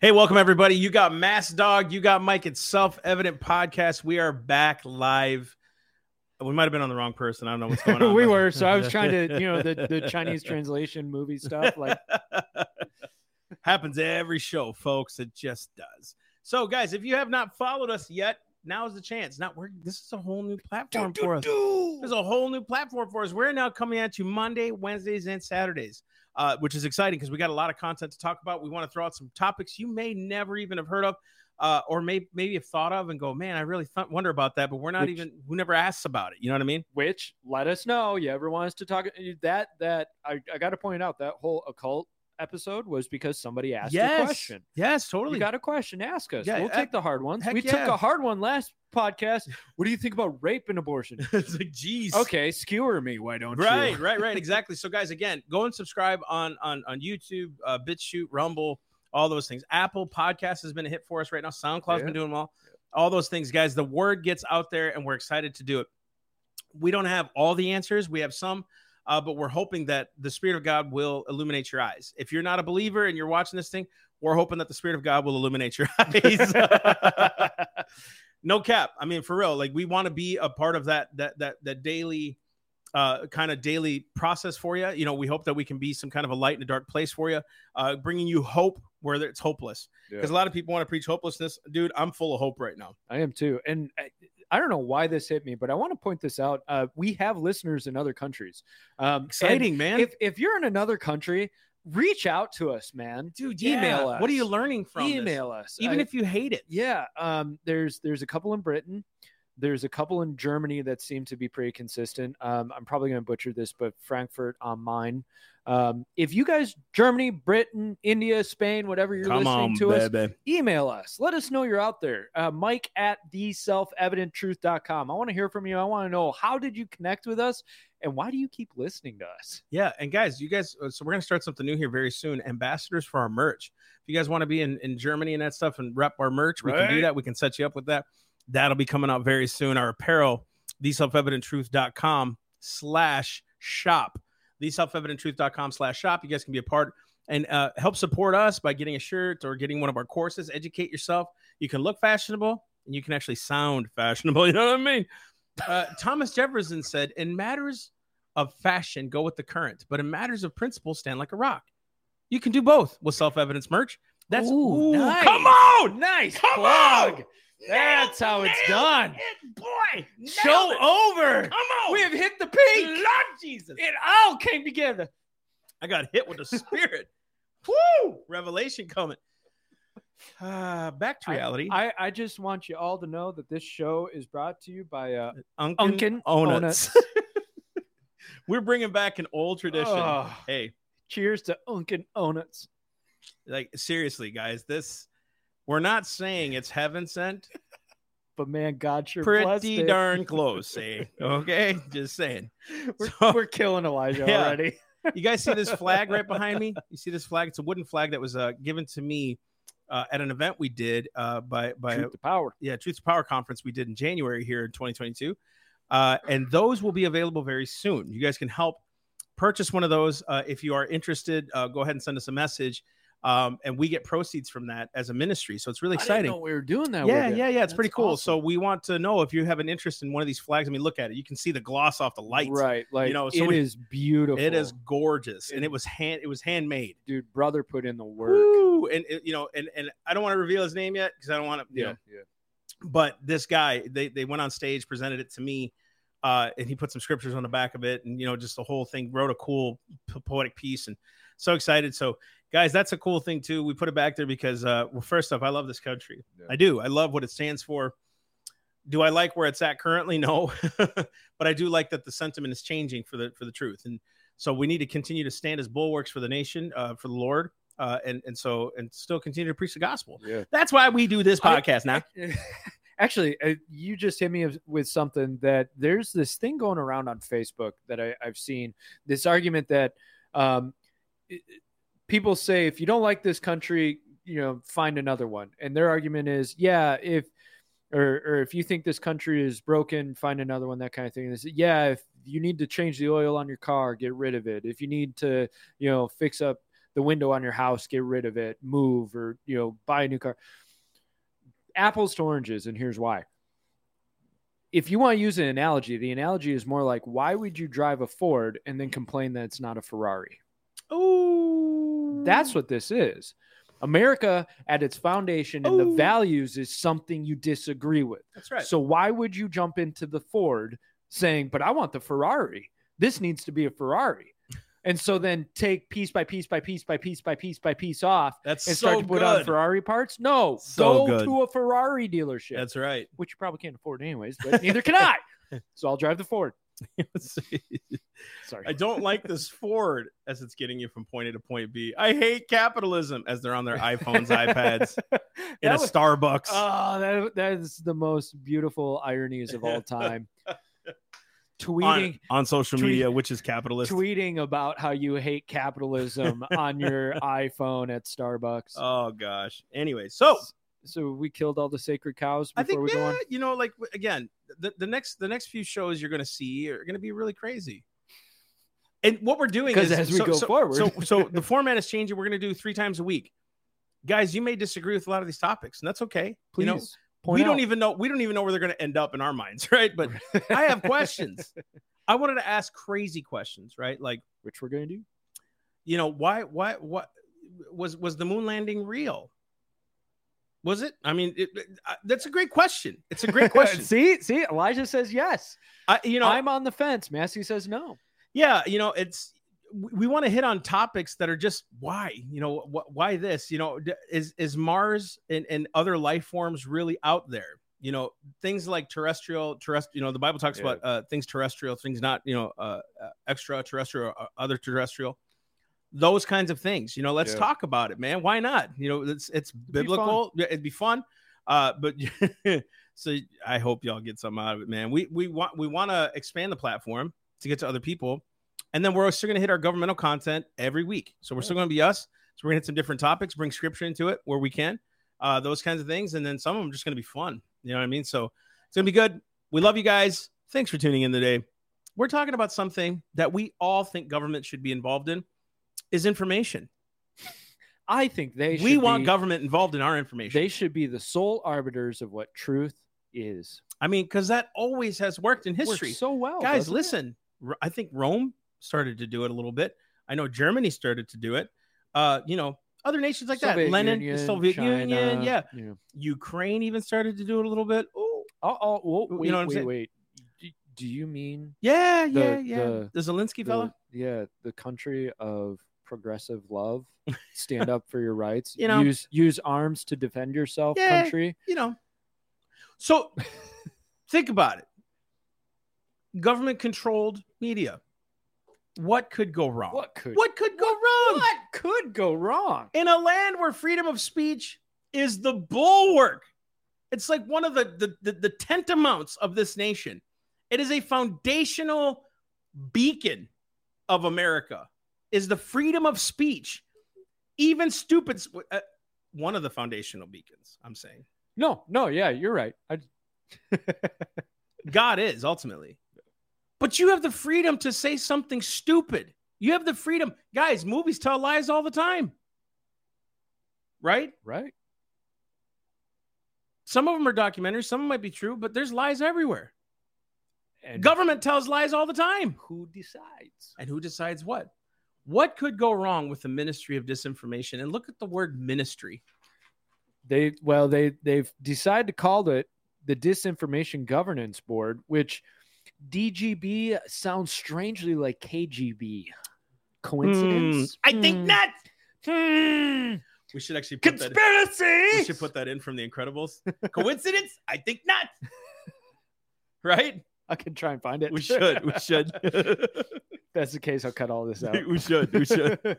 Hey, welcome everybody. You got Mass Dog, you got Mike. It's Self Evident Podcast. We are back live. We might have been on the wrong person. I don't know what's going on. we were. So I was trying to, you know, the, the Chinese translation movie stuff. Like, happens every show, folks. It just does. So, guys, if you have not followed us yet, now's the chance. Not we're this is a whole new platform for us. There's a whole new platform for us. We're now coming at you Monday, Wednesdays, and Saturdays, uh, which is exciting because we got a lot of content to talk about. We want to throw out some topics you may never even have heard of, uh, or may, maybe have thought of and go, man, I really th- wonder about that, but we're not Which- even, who never asks about it. You know what I mean? which let us know. You ever want us to talk that, that I, I got to point out that whole occult episode was because somebody asked a question. Yes, You totally. got a question? Ask us. Yeah, we'll take the hard ones. We yeah. took a hard one last podcast. What do you think about rape and abortion? it's like, geez. Okay, skewer me. Why don't right you? right right right. exactly so guys again go and subscribe on on on youtube uh BitChute, rumble all those things apple podcast has been a hit for us right now soundcloud's Yeah. been doing well all those things guys the word gets out there and we're excited to do it we don't have all the answers we have some uh, but we're hoping that the spirit of god will illuminate your eyes if you're not a believer and you're watching this thing we're hoping that the spirit of god will illuminate your eyes no cap i mean for real like we want to be a part of that that that that daily uh, kind of daily process for you. You know, we hope that we can be some kind of a light in a dark place for you, uh, bringing you hope where it's hopeless. Because a lot of people want to preach hopelessness. Dude, I'm full of hope right now. I am too. And I, I don't know why this hit me, but I want to point this out. Uh, we have listeners in other countries. Um, Exciting, man. If, if you're in another country, reach out to us, man. Dude, email us. What are you learning from this? Email us. Even I- if you hate it. yeah, um, there's there's a couple in Britain. There's a couple in Germany that seem to be pretty consistent. Um, I'm probably going to butcher this, but Frankfurt on mine. Um, if you guys, Germany, Britain, India, Spain, whatever you're listening to us, email us. Let us know you're out there. Uh, Mike at the self-evidenttruth.com. I want to hear from you. I want to know how did you connect with us and why do you keep listening to us? Yeah, and guys, you guys, uh, so we're gonna start something new here very soon. Ambassadors for our merch. If you guys want to be in, in Germany and that stuff and rep our merch, we can do that. We can set you up with that. That'll be coming out very soon. Our apparel, theselfevidenttruth.com slash shop. Theselfevidenttruth.com slash shop. You guys can be a part and uh, help support us by getting a shirt or getting one of our courses. Educate yourself. You can look fashionable and you can actually sound fashionable. You know what I mean? Uh, Thomas Jefferson said, in matters of fashion, go with the current, but in matters of principle, stand like a rock. You can do both with self evidence merch. That's Ooh, nice. come on, Nice come plug. on. That's how it's done. it, boy. Show it. over. Come on, We have hit the peak. Lord Jesus. It all came together. I got hit with the spirit. Woo! Revelation coming. Uh, back to reality. I, I just want you all to know that this show is brought to you by uh, Unkin, Unkin Onuts. We're bringing back an old tradition. Oh. Hey, Cheers to Unkin Onuts. like seriously, guys, this we're not saying it's heaven sent. But man, God sure blessed Pretty darn close, eh? Okay, just saying. We're, So- we're killing Elijah Yeah. already. You guys see this flag right behind me? You see this flag? It's a wooden flag that was uh, given to me uh, at an event we did uh, by by Truth to power. yeah Truth to Power conference we did in January here in 2022, uh, and those will be available very soon. You guys can help purchase one of those uh, if you are interested. Uh, go ahead and send us a message, um, and we get proceeds from that as a ministry. So it's really exciting. know we were doing that. Yeah, with yeah, yeah. It's pretty cool. awesome. So we want to know if you have an interest in one of these flags. I mean, look at it. You can see the gloss off the lights. right, like you know, it we- is beautiful. It is gorgeous, and It- it was hand. It was handmade. dude. Brother put in the work. Woo! And it- you know, and and I don't want to reveal his name yet because I don't want to. You know, yeah. but this guy, they they went on stage, presented it to me, uh, and he put some scriptures on the back of it, and you know, just the whole thing. Wrote a cool po- poetic piece, and so excited. So, guys, that's a cool thing too. We put it back there because, uh, well, first off, I love this country. Yeah. I do. I love what it stands for. Do I like where it's at currently? No, but I do like that the sentiment is changing for the for the truth, and so we need to continue to stand as bulwarks for the nation, uh, for the Lord, uh, and and so and still continue to preach the gospel. Yeah. That's why we do this I- podcast now. Actually, uh, you just hit me with- with something that there's this thing going around on Facebook that I, I've seen. This argument that um, it- people say if you don't like this country, you know, find another one. And their argument is, yeah, if or or if you think this country is broken, find another one. That kind of thing. They say, yeah, if you need to change the oil on your car, get rid of it. If you need to, you know, fix up the window on your house, get rid of it, move, or you know, buy a new car. Apples to oranges, and here's why. If you want to use an analogy, the analogy is more like why would you drive a Ford and then complain that it's not a Ferrari? Ooh, That's mm. what this is. America at its foundation and the oh. values is something you disagree with. that's right. So why would you jump into the Ford saying, "But I want the Ferrari. This needs to be a Ferrari." And so then take piece by piece by piece by piece by piece by piece off that's and so start to put good. on Ferrari parts? No, So go good. to a Ferrari dealership, That's right. which you probably can't afford anyways, but neither can I. So I'll drive the Ford. Sorry. I don't like this Ford as it's getting you from point A to point B. I hate capitalism as they're on their iPhones, iPads, in That a Starbucks. Oh, that, that is the most beautiful ironies of all time. on, tweeting on social tweet- media, which is capitalist. tweeting about how you hate capitalism on your iPhone at Starbucks. Oh gosh. Anyway, so so we killed all the sacred cows I before think we go yeah, on. you know, like again, the, the next the next few shows you're going to see are going to be really crazy. And what we're doing is as we so, go so- forward. so so the format is changing. We're going to do three times a week, guys. You may disagree with a lot of these topics, and that's okay. Please You know, point we don't even know we don't even know where they're going to end up in our minds, right? But I have questions. I wanted to ask crazy questions, right? Like, which we're going to do. you know, why, why, what was was the moon landing real? Was it? I mean, it, it- uh, that's a great question. It's a great question. see, see, Elijah says yes. I, you know, I'm on the fence. Massey says no. yeah, you know, it's we, we want to hit on topics that are just why, you know, wh- why this, you know, is is Mars and, and other life forms really out there? You know, things like terrestrial, terrestrial. You know, the Bible talks Yeah. about uh, things terrestrial, things not, you know, uh, uh, extraterrestrial, uh, other terrestrial. Those kinds of things. You know, let's Yeah. talk about it, man. Why not? You know, it's it's be biblical. Yeah, It'd be fun. Uh, but so I hope y'all get something out of it, man. We we want we want to expand the platform to get to other people. And then we're still going to hit our governmental content every week. So we're still going to be us. So we're going to hit some different topics, bring scripture into it where we can, uh, those kinds of things. And then some of them just going to be fun. You know what I mean? So it's going to be good. We love you guys. Thanks for tuning in today. We're talking about something that we all think government should be involved in is information. I think they We want be, government involved in our information. They should be the sole arbiters of what truth is. I mean, because that always has worked in history. so well, Guys, it? listen. R- I think Rome started to do it a little bit. I know Germany started to do it. Uh, you know, other nations like that. Lenin, the Union, Soviet China, Union, yeah. yeah. Ukraine even started to do it a little bit. Oh, Oh, whoa, You know what I'm wait, saying? wait. Do, do you mean yeah, The- yeah, yeah. the- The, Zelensky fella. yeah, the country of progressive love, stand up for your rights, You know. use use arms to defend yourself, Yeah. country. You know. So think about it. Government controlled media. What could go wrong? What could What could go wrong? what could go wrong? in a land where freedom of speech is the bulwark. It's like one of the the, the, the of this nation. It is a foundational beacon of America. Is the freedom of speech, even stupid, uh, one of the foundational beacons. I'm saying No, no, yeah, you're right. I, God is ultimately, but you have the freedom to say something stupid. You have the freedom, guys. Movies tell lies all the time, right? right? Some of them are documentaries, some of them might be true, but there's lies everywhere. And Government tells lies all the time. who decides? And who decides what? What could go wrong with the Ministry of Disinformation? And look at the word ministry. They well, they they've decided to call it the Disinformation Governance Board, which DGB sounds strangely like KGB. Coincidence? Hmm, I think Hmm. not. Hmm. We should actually put that. Conspiracy. We should put that in from The Incredibles. Coincidence? I think not. right? I can try and find it. We should. We should. That's the case, I'll cut all this out. we should. We should.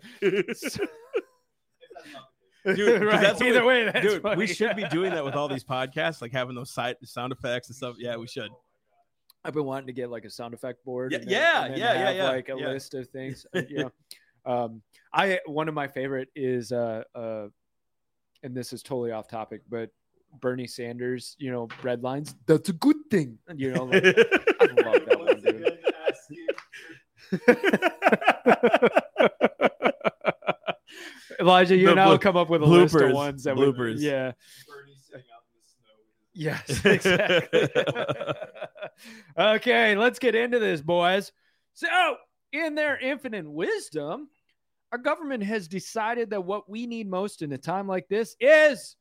Dude, Right, that's Either we- way, Dude, funny. we should be doing that with all these podcasts, like having those side sound effects and stuff. Yeah, we should. I've been wanting to get like a sound effect board. Yeah, and then- yeah, and yeah, yeah, have, yeah, Like a yeah. list of things. uh, you know, um, I one of my favorite is uh uh, and this is totally off topic, but Bernie Sanders, you know, red lines. That's a good thing. You know, like, I love that one, dude. Elijah, you The now blo- come up with a list of ones that we- Bloopers. yeah. Bernie sitting out in the snow. Yes, exactly. okay, let's get into this, boys. So, in their infinite wisdom, our government has decided that what we need most in a time like this is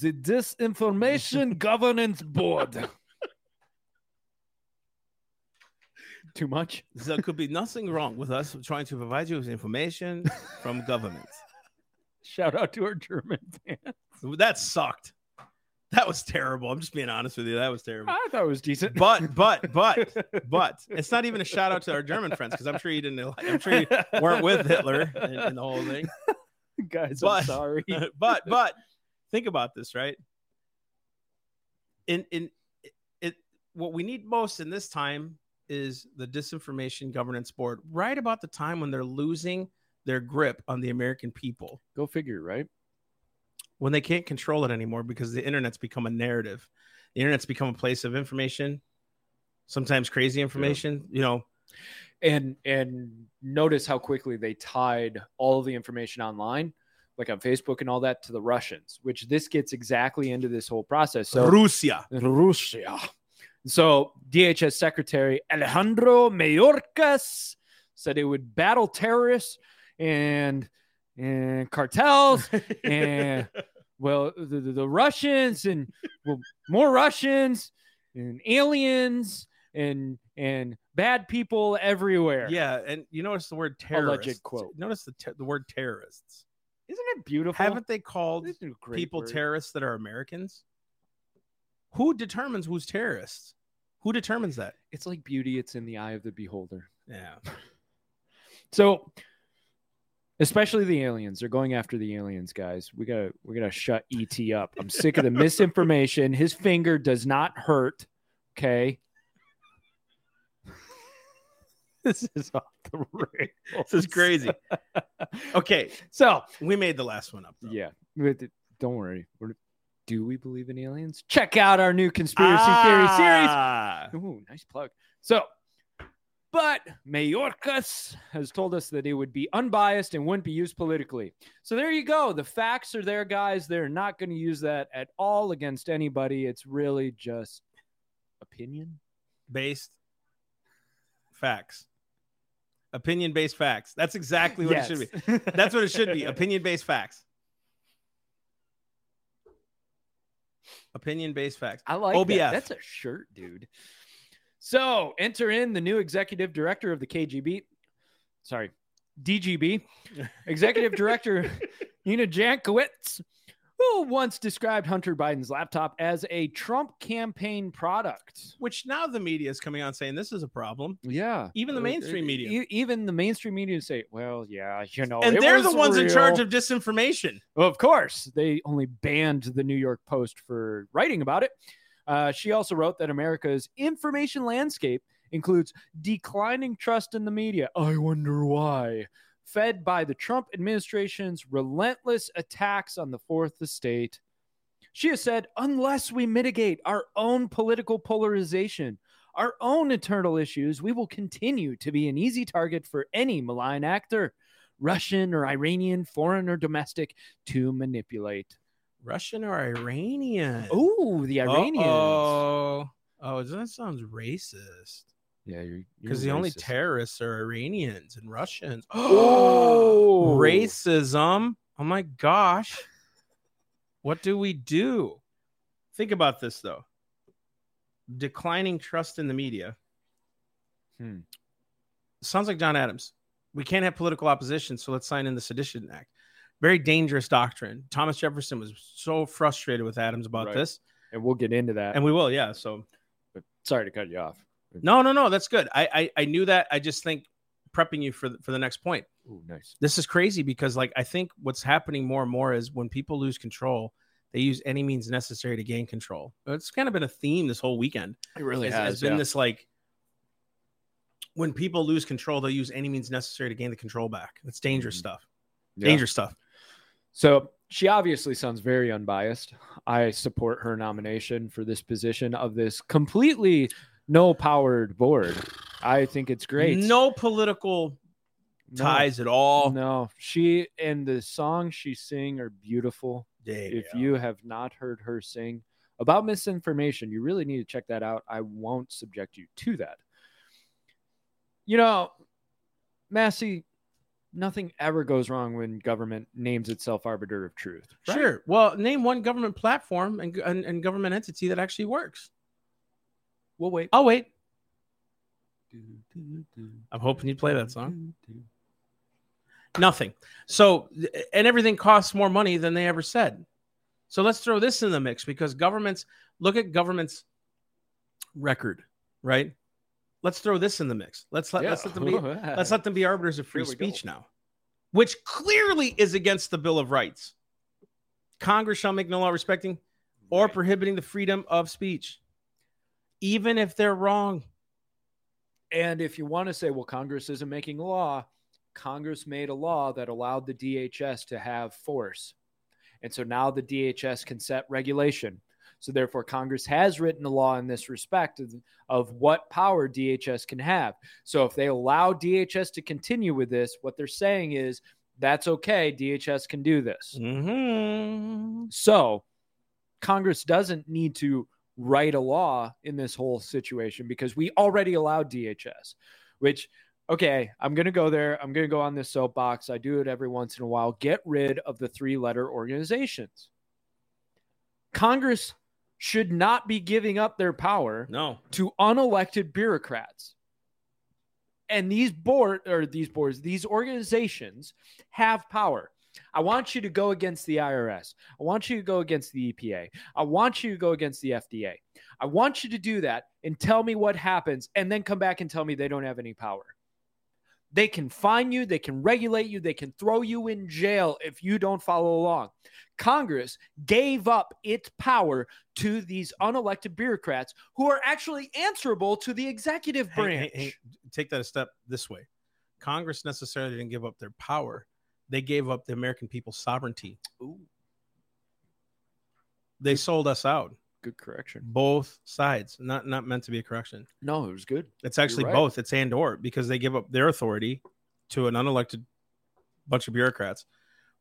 the Disinformation Governance Board. Too much? There could be nothing wrong with us trying to provide you with information from government. Shout out to our German fans. That sucked. That was terrible. I'm just being honest with you. That was terrible. I thought it was decent. But, but, but, but it's not even a shout out to our German friends because I'm sure you didn't. I'm sure you weren't with Hitler in, in the whole thing. guys, but- I'm sorry. but, but think about this, right? In in it, what we need most in this time is the disinformation governance board. Right about the time when they're losing their grip on the American people. Go figure, right? when they can't control it anymore because the internet's become a narrative. The internet's become a place of information, sometimes crazy information. You know, and and notice how quickly they tied all of the information online like on facebook and all that to the russians which this gets exactly into this whole process so Russia. russia so dhs secretary alejandro mayorkas said it would battle terrorists and and cartels and well the, the, the russians and well, more russians and aliens and and bad people everywhere Yeah, and you notice the word terrorist. Alleged quote. Notice the the word terrorists. Isn't it beautiful Haven't they called This is a great people word. terrorists that are Americans? Who determines who's terrorists? Who determines that? it's like beauty it's in the eye of the beholder Yeah. so especially the aliens they're going after the aliens guys we gotta we gotta shut et up i'm sick of the misinformation his finger does not hurt okay this is off the rails. This is crazy. Okay, so we made the last one up. though. yeah don't worry We're- do we believe in aliens check out our new conspiracy theory series Ah. Ooh, nice plug. So, but Mayorkas has told us that it would be unbiased and wouldn't be used politically. So there you go. The facts are there, guys. They're not going to use that at all against anybody. It's really just opinion. based facts. Opinion based facts. That's exactly what it should be. That's what it should be. Opinion based facts. Opinion based facts. I like OBF. that. That's a shirt, dude. So enter in the new executive director of the KGB. Sorry, DGB. Executive Director Nina Jankowicz, who once described Hunter Biden's laptop as a Trump campaign product. Which now the media is coming out saying this is a problem. Yeah. Even the Uh, mainstream uh, media. even the mainstream media say, well, yeah, you know. and it they're the ones in charge of disinformation. Well, of course, they only banned the New York Post for writing about it. Uh, she also wrote that America's information landscape includes declining trust in the media. I wonder why. Fed by the Trump administration's relentless attacks on the fourth estate. She has said, unless we mitigate our own political polarization, our own internal issues, we will continue to be an easy target for any malign actor, Russian or Iranian, foreign or domestic, to manipulate. Russian or Iranian? Oh, the Iranians. Oh, oh, that sounds racist. Yeah, you're Because the only terrorists are Iranians and Russians. Oh. racism. Oh my gosh. What do we do? Think about this though. Declining trust in the media. Hmm. Sounds like John Adams. We can't have political opposition, so let's sign in the Sedition Act. Very dangerous doctrine. Thomas Jefferson was so frustrated with Adams about Right. this, and we'll get into that. and we will, yeah. So But sorry to cut you off. No, no, no, that's good. I, I, I knew that. I just think prepping you for the, for the next point. Ooh, nice. this is crazy because like i think what's happening more and more is when people lose control they use any means necessary to gain control it's kind of been a theme this whole weekend It really It's- has it's been yeah. this like when people lose control they'll use any means necessary to gain the control back that's dangerous Mhm. stuff Yeah. dangerous stuff So she obviously sounds very unbiased. I support her nomination for this position of this completely no powered board. I think it's great. no political No. ties at all. No, she and the songs she sing are beautiful. if Yeah. you have not heard her sing about misinformation, you really need to check that out. I won't subject you to that. You know, Massey, nothing ever goes wrong when government names itself arbiter of truth. right? Sure. Well, name one government platform and, and, and government entity that actually works. We'll wait. I'll wait. I'm hoping you play that song. Nothing. So, and everything costs more money than they ever said. So let's throw this in the mix because governments look at government's record, right? Let's throw this in the mix. Let's let, let's let them be let's let them be arbiters of free Here we go. speech now, which clearly is against the Bill of Rights. Congress shall make no law respecting or Right. prohibiting the freedom of speech, even if they're wrong. And if you want to say, well, Congress isn't making law, Congress made a law that allowed the DHS to have force. And so now the DHS can set regulation. So therefore, Congress has written a law in this respect of, of what power DHS can have. So if they allow DHS to continue with this, what they're saying is that's okay. DHS can do this. Mm-hmm. So Congress doesn't need to write a law in this whole situation because we already allow DHS, which, okay, I'm going to go there. I'm going to go on this soapbox. I do it every once in a while. Get rid of the three letter organizations. Congress should not be giving up their power No. to unelected bureaucrats. And these board or these boards, these organizations have power. I want you to go against the IRS. I want you to go against the EPA. I want you to go against the FDA. I want you to do that and tell me what happens and then come back and tell me they don't have any power. They can fine you, they can regulate you, they can throw you in jail if you don't follow along. Congress gave up its power to these unelected bureaucrats who are actually answerable to the executive branch. hang- hang- take that a step this way. Congress necessarily didn't give up their power. They gave up the American people's sovereignty. They sold us out. Good correction. Both sides. Not not meant to be a correction. No, it was good. It's actually right. both. It's and or because they give up their authority to an unelected bunch of bureaucrats,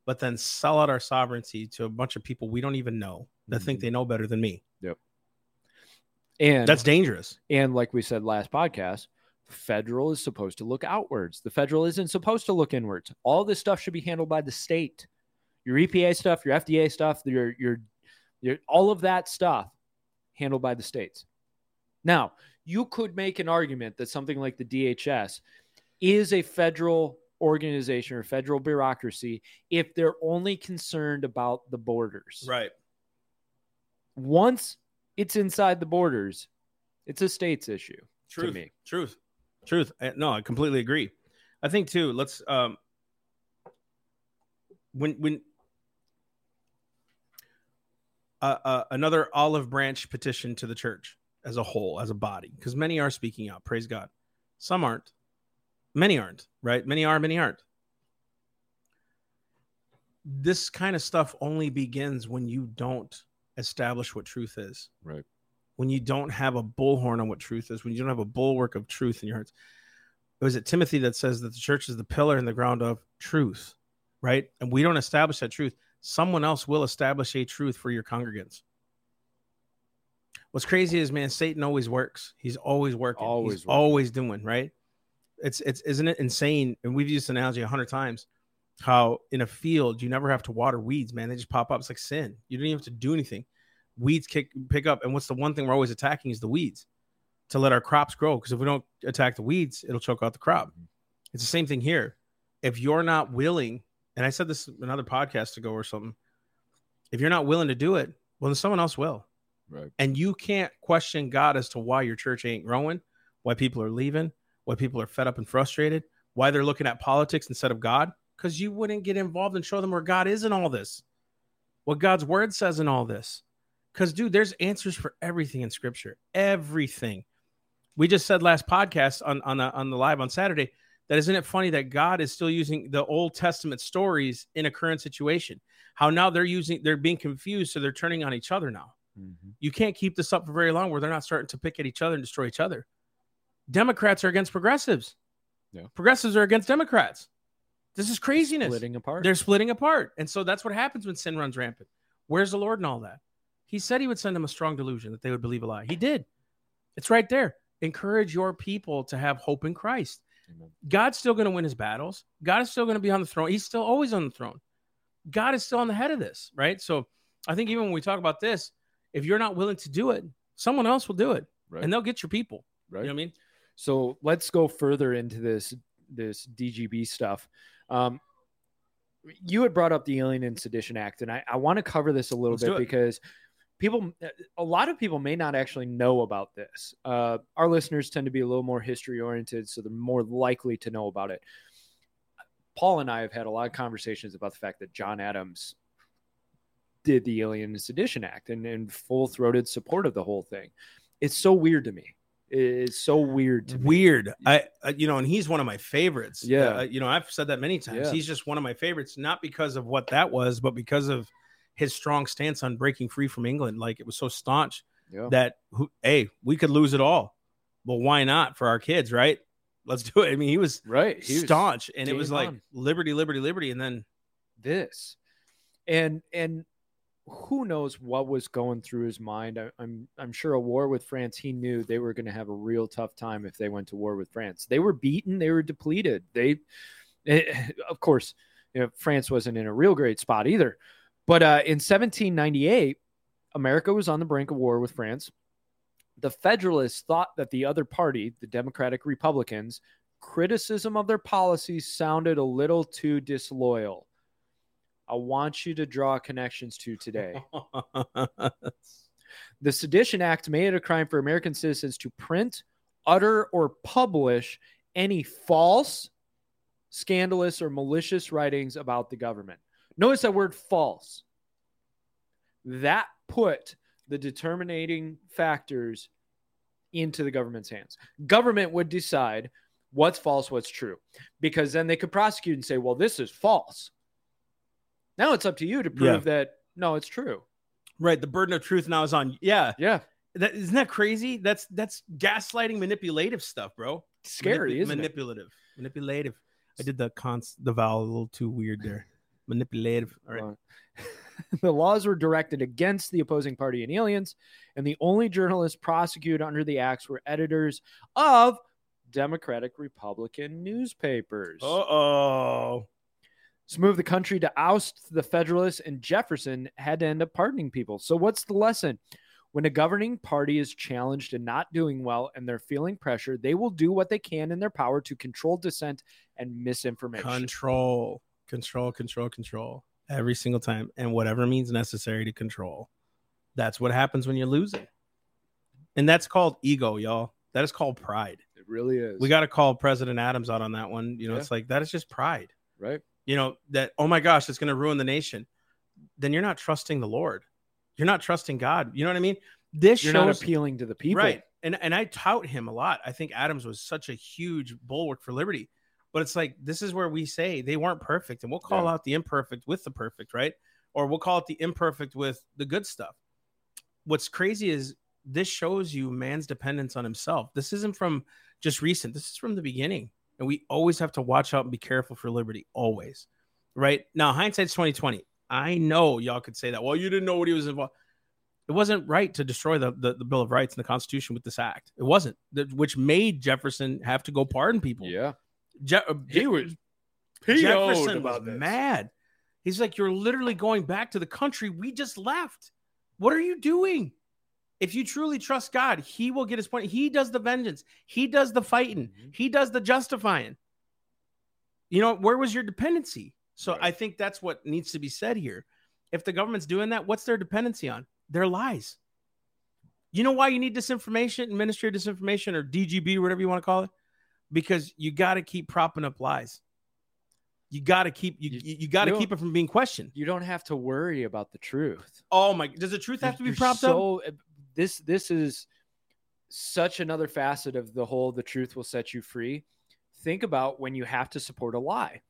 but then sell out our sovereignty to a bunch of people we don't even know that think Mhm. they know better than me. Yep. And That's dangerous. and like we said last podcast, federal is supposed to look outwards. The federal isn't supposed to look inwards. All this stuff should be handled by the state. Your EPA stuff, your FDA stuff, your your your all of that stuff handled by the states. Now, you could make an argument that something like the DHS is a federal organization or federal bureaucracy if they're only concerned about the borders. Right. Once it's inside the borders, it's a state's issue Truth. to me. Truth. Truth. Uh, No, I completely agree. I think too. Let's um when when uh, uh, another olive branch petition to the church as a whole, as a body, because many are speaking out. Praise God. Some aren't. Many aren't. Right. Many are. Many aren't. This kind of stuff only begins when you don't establish what truth is Right. When you don't have a bullhorn on what truth is, when you don't have a bulwark of truth in your hearts. It was it Timothy that says that the church is the pillar and the ground of truth, right? And we don't establish that truth. Someone else will establish a truth for your congregants. What's crazy is, man, Satan always works. He's always working. Always He's working. always doing right. It's it's isn't it insane? And we've used this analogy a hundred times. How in a field you never have to water weeds, man. They just pop up. It's like sin. You don't even have to do anything weeds kick pick up. And what's the one thing we're always attacking is the weeds to let our crops grow. Because if we don't attack the weeds it'll choke out the crop. Mm-hmm. It's the same thing here. If you're not willing and i said this in another podcast ago or something if you're not willing to do it well then someone else will. Right. and you can't question god as to why your church ain't growing why people are leaving why people are fed up and frustrated why they're looking at politics instead of god because you wouldn't get involved and show them where god is in all this what god's word says in all this because, dude, there's answers for everything in scripture. Everything. We just said last podcast on, on, the, on the live on Saturday that isn't it funny that God is still using the Old Testament stories in a current situation? How now they're using, they're being confused, so they're turning on each other now. Mm-hmm. You can't keep this up for very long where they're not starting to pick at each other and destroy each other. Democrats are against progressives. Yeah. Progressives are against Democrats. This is craziness. Splitting apart. They're splitting apart. And so that's what happens when sin runs rampant. Where's the Lord and all that? He said he would send them a strong delusion that they would believe a lie. He did. It's right there. Encourage your people to have hope in Christ. Amen. God's still going to win his battles. God is still going to be on the throne. He's still always on the throne. God is still on the head of this, right? So I think even when we talk about this, if you're not willing to do it, someone else will do it Right. and they'll get your people. right. You know what I mean? So let's go further into this this DGB stuff. Um, you had brought up the Alien and Sedition Act, and I, I want to cover this a little Let's bit because people, a lot of people may not actually know about this. Uh, our listeners tend to be a little more history oriented, so they're more likely to know about it. Paul and I have had a lot of conversations about the fact that John Adams did the Alien Sedition Act and in full throated support of the whole thing. It's so weird to me. It's so weird to me. Weird. I, uh, you know, and he's one of my favorites. Yeah. Uh, you know, I've said that many times. Yeah. He's just one of my favorites, not because of what that was, but because of his strong stance on breaking free from England. Like it was so staunch Yeah. that, who, hey, we could lose it all. Well, why not for our kids, right? Let's do it. I mean, he was right. He was staunch, and it was like on. liberty, liberty, liberty, and then this, and and who knows what was going through his mind. I, I'm I'm sure a war with France. He knew they were going to have a real tough time if they went to war with France. They were beaten. They were depleted. They, eh, of course, you know, France wasn't in a real great spot either. But uh, in 1798, America was on the brink of war with France. The Federalists thought that the other party, the Democratic Republicans, criticism of their policies sounded a little too disloyal. I want you to draw connections to today. The Sedition Act made it a crime for American citizens to print, utter, or publish any false, scandalous, or malicious writings about the government. Notice that word false. That put the determining factors into the government's hands. Government would decide what's false, what's true, because then they could prosecute and say, well, this is false. Now it's up to you to prove that no, it's true. right. The burden of truth now is on. Yeah, Yeah. that isn't that crazy? That's that's gaslighting, manipulative stuff, bro. Scary, Manipu- isn't it? manipulative, manipulative. I did the cons the vowel a little too weird there. Manipulative. All right. Uh, the laws were directed against the opposing party and aliens, and the only journalists prosecuted under the acts were editors of Democratic Republican newspapers. Uh oh. To move the country to oust the Federalists and Jefferson had to end up pardoning people. So, what's the lesson? When a governing party is challenged and not doing well and they're feeling pressure, they will do what they can in their power to control dissent and misinformation. Control, control, control, control every single time, and whatever means necessary to control. That's what happens when you're losing, and that's called ego, y'all. That is called pride. it really is. We got to call President Adams out on that one. You know, Yeah. it's like that is just pride. right. you know that oh my gosh it's going to ruin the nation then you're not trusting the lord you're not trusting god you know what i mean this You're shows not appealing to the people. right and and i tout him a lot i think adams was such a huge bulwark for liberty but it's like this is where we say they weren't perfect and we'll call Yeah. out the imperfect with the perfect right? Or we'll call it the imperfect with the good stuff. What's crazy is this shows you man's dependence on himself. This isn't from just recent this is from the beginning and we always have to watch out and be careful for liberty always right? Now hindsight's 2020 i know y'all could say that well you didn't know what he was involved it wasn't right to destroy the, the, the bill of rights and the constitution with this act. It wasn't which made jefferson have to go pardon people. Yeah. Je- uh, He was jefferson was mad. He's like you're literally going back to the country we just left. What are you doing? If you truly trust god he will get his point. He does the vengeance. He does the fighting. Mhm. he does the justifying. You know where was your dependency? So Right. i think that's what needs to be said here. If the government's doing that what's their dependency on? Their lies. You know why you need disinformation ministry of disinformation or dgb or whatever you want to call it because you got to keep propping up lies you got to keep you, You- you, got to keep it from being questioned You don't have to worry about the truth. oh my does the truth have to be propped up so, uh, This this is such another facet of the whole the truth will set you free. Think about when you have to support a lie.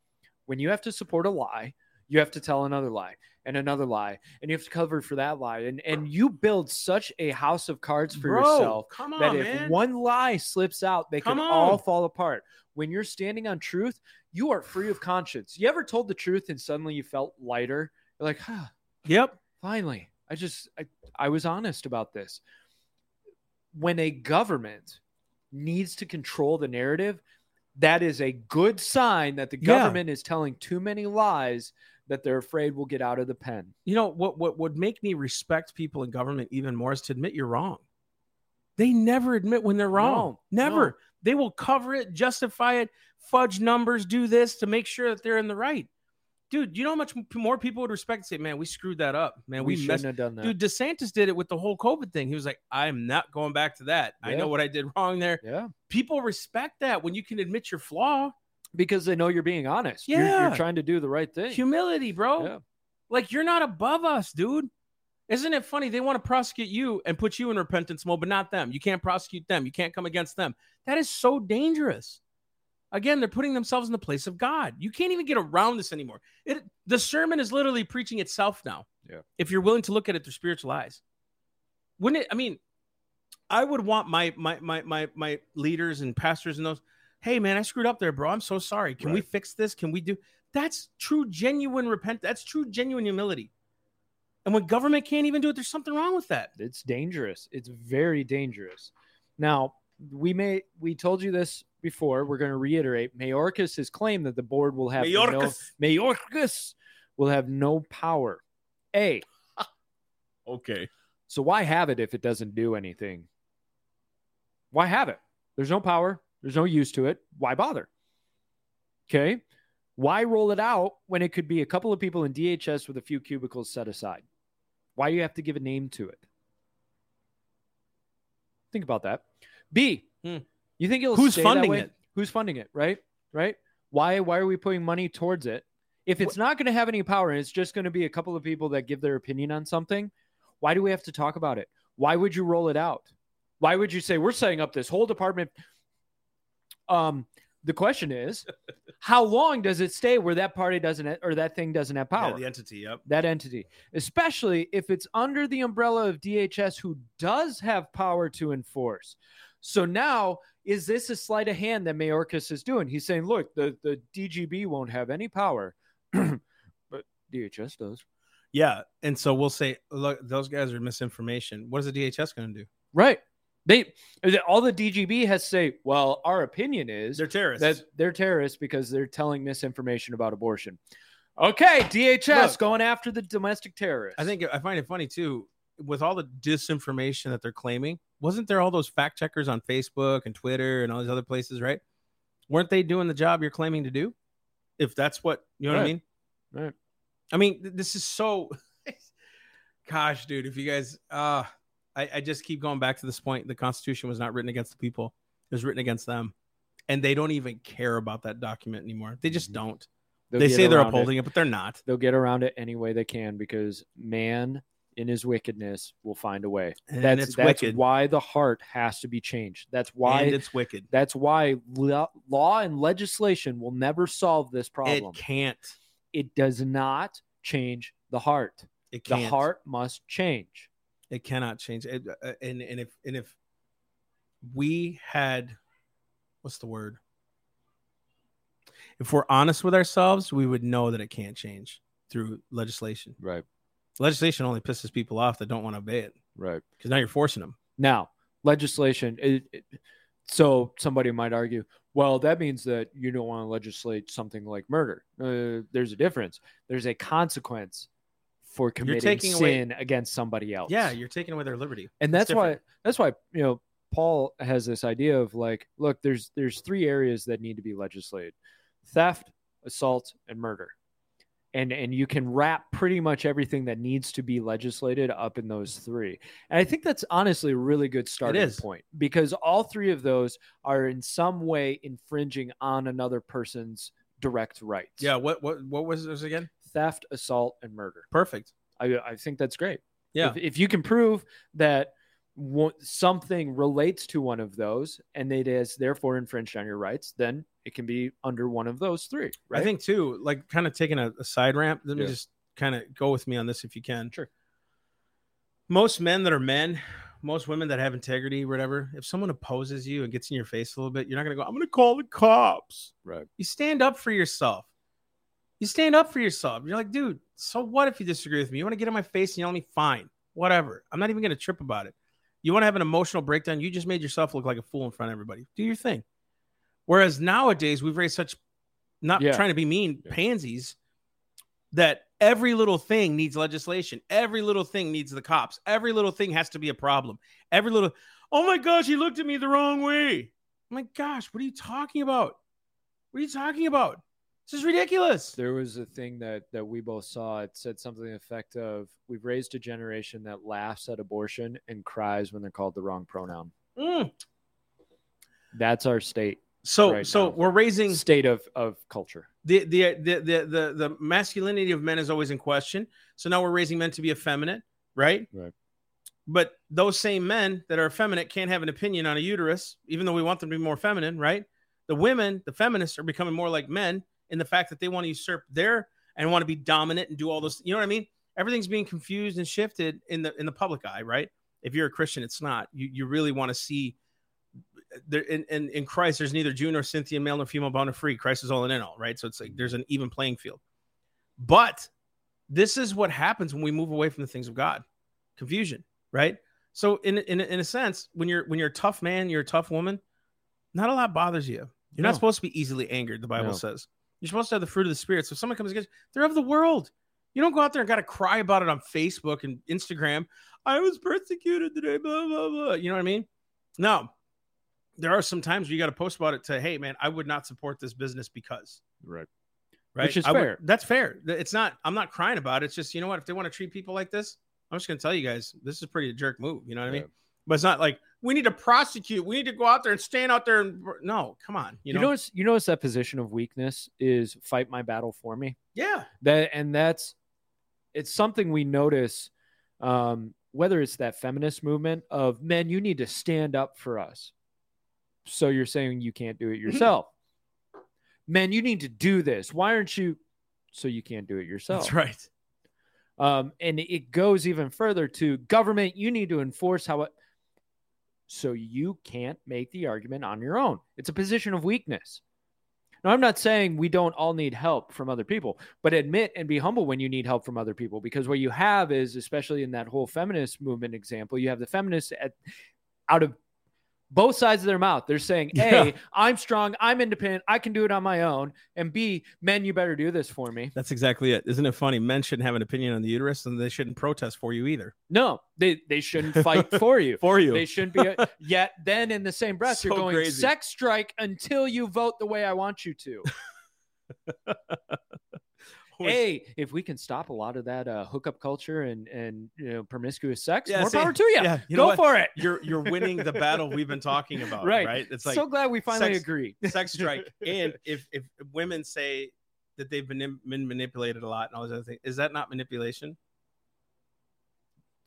When you have to support a lie, you have to tell another lie and another lie, and you have to cover for that lie, and and you build such a house of cards for Bro, yourself come on, that if man. one lie slips out, they Come can on. all fall apart. When you're standing on truth, you are free of conscience. You ever told the truth and suddenly you felt lighter? You're like, huh, yep. finally, I just I, I was honest about this. When a government needs to control the narrative, that is a good sign that the Yeah. government is telling too many lies that they're afraid will get out of the pen. You know what? What would make me respect people in government even more is to admit you're wrong. They never admit when they're wrong. No, never. no. They will cover it, justify it, fudge numbers, do this to make sure that they're in the right. Dude, you know how much more people would respect and say, "Man, we screwed that up, man. we, We, shouldn't messed." have done that. Dude, DeSantis did it with the whole COVID thing. He was like, "I'm not going back to that. I know what I did wrong there." yeah, People respect that when you can admit your flaw. Because they know you're being honest. You're- you're, trying to do the right thing. Humility, bro. Yeah. Like you're not above us, dude. Isn't it funny? They want to prosecute you and put you in repentance mode, but not them. You can't prosecute them. You can't come against them. That is so dangerous. Again, they're putting themselves in the place of God. You can't even get around this anymore. It the sermon is literally preaching itself now. Yeah. If you're willing to look at it through spiritual eyes. Wouldn't it? I mean, I would want my my my my my leaders and pastors and those, hey man, I screwed up there, bro. I'm so sorry. Can we fix this? Can we do that's true, genuine repent. That's true, genuine humility. And when government can't even do it, there's something wrong with that. it's dangerous. It's very dangerous. Now, we may we told you this before. We're going to reiterate. Mayorkas has claimed that the board will have no Mayorkas. Mayorkas will have no power. A. Okay. So why have it if it doesn't do anything? Why have it? There's no power. There's no use to it. Why bother? Okay. Why roll it out when it could be a couple of people in DHS with a few cubicles set aside? Why do you have to give a name to it? Think about that. B. Hmm. You think it'll Who's stay that funding it? Who's funding it? Right. Right. Why? Why are we putting money towards it? If it's not going to have any power and it's just going to be a couple of people that give their opinion on something, why do we have to talk about it? Why would you roll it out? Why would you say we're setting up this whole department? Um, the question is, how long does it stay where that party doesn't or that thing doesn't have power? Yeah, the entity. Yep. that entity, especially if it's under the umbrella of DHS, who does have power to enforce. So now, is this a sleight of hand that Mayorkas is doing? He's saying, look, the, the DGB won't have any power, but DHS does. Yeah. And so we'll say, look, those guys are misinformation. What is the DHS going to do? Right. They all the DGB has to say, well, our opinion is They're terrorists. that they're terrorists because they're telling misinformation about abortion. Okay, DHS Look, going after the domestic terrorists. I think I find it funny too, with all the disinformation that they're claiming. Wasn't there all those fact checkers on Facebook and Twitter and all these other places, right? Weren't they doing the job you're claiming to do? If that's what you know what I mean? Right. I mean, th- this is so. Gosh, dude, if you guys, uh, I, I just keep going back to this point. The Constitution was not written against the people; it was written against them, and they don't even care about that document anymore. They just Mhm. don't. They'll they say they're around it. upholding it, but they're not. They'll get around it any way they can because man, in his wickedness, will find a way. And that's that's wicked. why the heart has to be changed. That's why. and it's wicked. that's why law and legislation will never solve this problem. It can't. It does not change the heart. It The can't. heart must change. It cannot change. It, uh, and and if and if we had, what's the word? If we're honest with ourselves, we would know that it can't change through legislation. Right. Legislation only pisses people off that don't want to obey it Right. because now you're forcing them. Now, legislation. It, it- so somebody might argue, well, that means that you don't want to legislate something like murder. Uh, there's a difference. There's a consequence for committing taking away- sin against somebody else. Yeah, you're taking away their liberty. and that's why that's why you know Paul has this idea of like, look, there's there's three areas that need to be legislated: theft, assault, and murder. And and you can wrap pretty much everything that needs to be legislated up in those three. And I think that's honestly a really good starting point because all three of those are in some way infringing on another person's direct rights. Yeah. What what what was this again? Theft, assault, and murder. Perfect. I, I think that's great. Yeah. If, if you can prove that one, something relates to one of those and it is therefore infringed on your rights, then it can be under one of those three. Right? I think too, like kind of taking a, a side ramp. Let me Yeah. just kind of go with me on this if you can. Sure. Most men that are men, most women that have integrity, whatever, if someone opposes you and gets in your face a little bit, you're not going to go, I'm going to call the cops. Right. You stand up for yourself. You stand up for yourself. You're like, dude, so what if you disagree with me? You want to get in my face and yell at me? Fine. Whatever. I'm not even going to trip about it. You want to have an emotional breakdown? You just made yourself look like a fool in front of everybody. Do your thing. Whereas nowadays, we've raised such, not Yeah. trying to be mean, Yeah. pansies, that every little thing needs legislation. Every little thing needs the cops. Every little thing has to be a problem. Every little, oh my gosh, he looked at me the wrong way. Oh my gosh, what are you talking about? What are you talking about? This is ridiculous. there was a thing that that we both saw. It said something to the effect of, "We've raised a generation that laughs at abortion and cries when they're called the wrong pronoun." Mm. That's our state So, Right so now. we're raising state of of culture. the, the the the the the masculinity of men is always in question. So now we're raising men to be effeminate, right? Right. But those same men that are effeminate can't have an opinion on a uterus, even though we want them to be more feminine, right? The women, the feminists, are becoming more like men in the fact that they want to usurp their and want to be dominant and do all those. You know what I mean? Everything's being confused and shifted in the in the public eye, right? If you're a Christian, it's not. You you really want to see there in, in in Christ. There's neither Jew nor Scythian, male nor female, bond or free. Christ is all and in all, right? So it's like there's an even playing field. But this is what happens when we move away from the things of God, confusion, right? So in in in a sense, when you're when you're a tough man, you're a tough woman. Not a lot bothers you. You're No. not supposed to be easily angered. The Bible No. says you're supposed to have the fruit of the spirit. So if someone comes against, you, they're of the world. You don't go out there and got to cry about it on Facebook and Instagram. I was persecuted today. Blah blah blah. You know what I mean? No. There are some times where you got to post about it to, hey man, I would not support this business because Right. right? Which is I would- that's fair. It's not. I'm not crying about it. It's just you know what? If they want to treat people like this, I'm just gonna tell you guys this is pretty a jerk move. You know what I mean? But it's not like we need to prosecute. We need to go out there and stand out there and no, come on. You You, know? notice you notice that position of weakness is fight my battle for me. yeah. That and that's it's something we notice um whether it's that feminist movement of men you need to stand up for us. So you're saying you can't do it yourself. Men you need to do this. Why aren't you so you can't do it yourself? That's right. Um, and it goes even further to government. You need to enforce how it. So you can't make the argument on your own. It's a position of weakness. Now, I'm not saying we don't all need help from other people, but admit and be humble when you need help from other people. Because what you have is, especially in that whole feminist movement example, you have the feminists at out of both sides of their mouth. They're saying, Yeah. I'm strong, I'm independent, I can do it on my own. And B, men, you better do this for me. That's exactly it. Isn't it funny? Men shouldn't have an opinion on the uterus, and they shouldn't protest for you either. No, they they shouldn't fight for you. For you. They shouldn't be. A, yet then, in the same breath, you're going crazy. sex strike until you vote the way I want you to. Hey, if we can stop a lot of that uh, hookup culture and and you know promiscuous sex, Yeah, more see, power to you. yeah, you Go for it. you're you're winning the battle we've been talking about. Right. Right. It's like so glad we finally sex- agree. sex strike. and if if women say that they've been, been manipulated a lot and all those other things, is that not manipulation?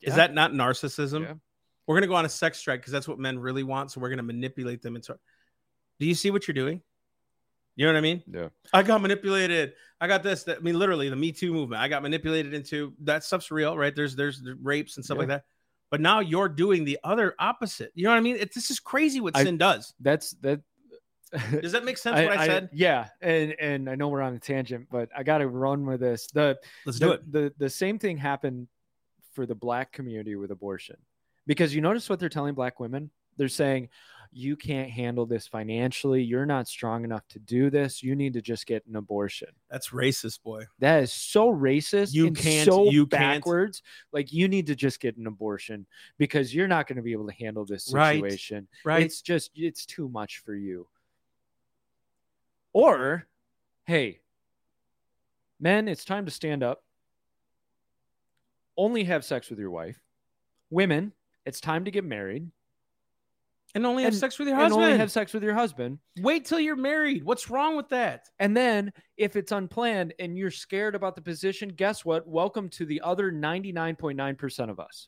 Is that not narcissism? Yeah. We're gonna go on a sex strike because that's what men really want. So we're gonna manipulate them into. Do you see what you're doing? You know what I mean? Yeah. I got manipulated. I got this. That I mean, literally, the Me Too movement. I got manipulated into that stuff's real, right? There's there's rapes and stuff Yeah. like that. But now you're doing the other opposite. You know what I mean? It, this is crazy what I- sin does. That's that. Does that make sense? what I said? yeah, and and I know we're on a tangent, but I got to run with this. The Let's the, do it. The the same thing happened for the black community with abortion. Because you notice what they're telling black women? They're saying you can't handle this financially. You're not strong enough to do this. You need to just get an abortion. That's racist, boy. That is so racist. You can't- So you can't. backwards. Like you need to just get an abortion because you're not going to be able to handle this situation. Right. situation. Right. It's just it's too much for you. Or, hey, men, it's time to stand up. Only have sex with your wife. Women, it's time to get married and only have and- sex with your and husband. only have sex with your husband. Wait till you're married. What's wrong with that? And then if it's unplanned and you're scared about the position, guess what? Welcome to the other 99.9% of us.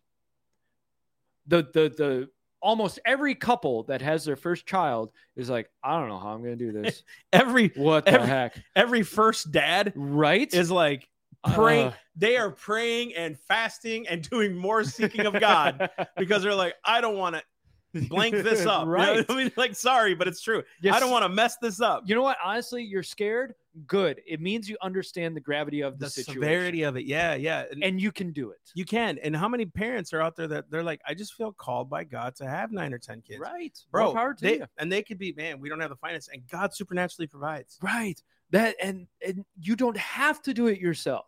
The the the almost every couple that has their first child is like, I don't know how I'm going to do this. Every what the Every- heck? every first dad Right? is like praying. Uh, they are praying and fasting and doing more seeking of God because they're like, I don't want to blank this up. You know right. I mean, like, sorry, but it's true. Yes. I don't want to mess this up. You know what? Honestly, you're scared. Good. It means you understand the gravity of the, the situation. severity of it. Yeah, yeah. And, and you can do it. you can. And how many parents are out there that they're like, I just feel called by God to have nine or 10 kids. Right. Bro, More they, and they could be, man, we don't have the finance, and God supernaturally provides. Right. That and and you don't have to do it yourself.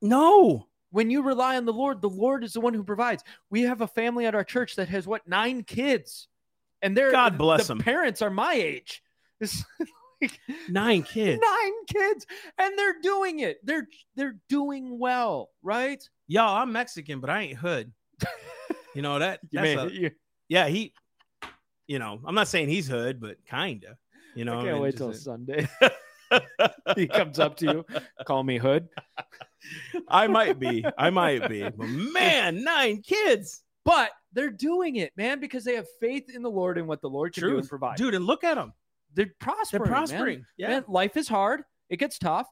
No. When you rely on the Lord, the Lord is the one who provides. We have a family at our church that has what nine kids, and they're God bless the them. Parents are my age. It's like Nine kids. nine kids, and they're doing it. They're they're doing well, right? Y'all, I'm Mexican, but I ain't hood. You know that? You may- a- yeah, he, you know, I'm not saying he's hood, but kinda. You know, I can't mean? wait till Sunday. he comes up to you, call me Hood. I might be. I might be. But man, nine kids. But they're doing it, man, because they have faith in the Lord and what the Lord can do and provide. Dude, and look at them. they're prospering. They're prospering. man. Yeah. Man, life is hard. It gets tough,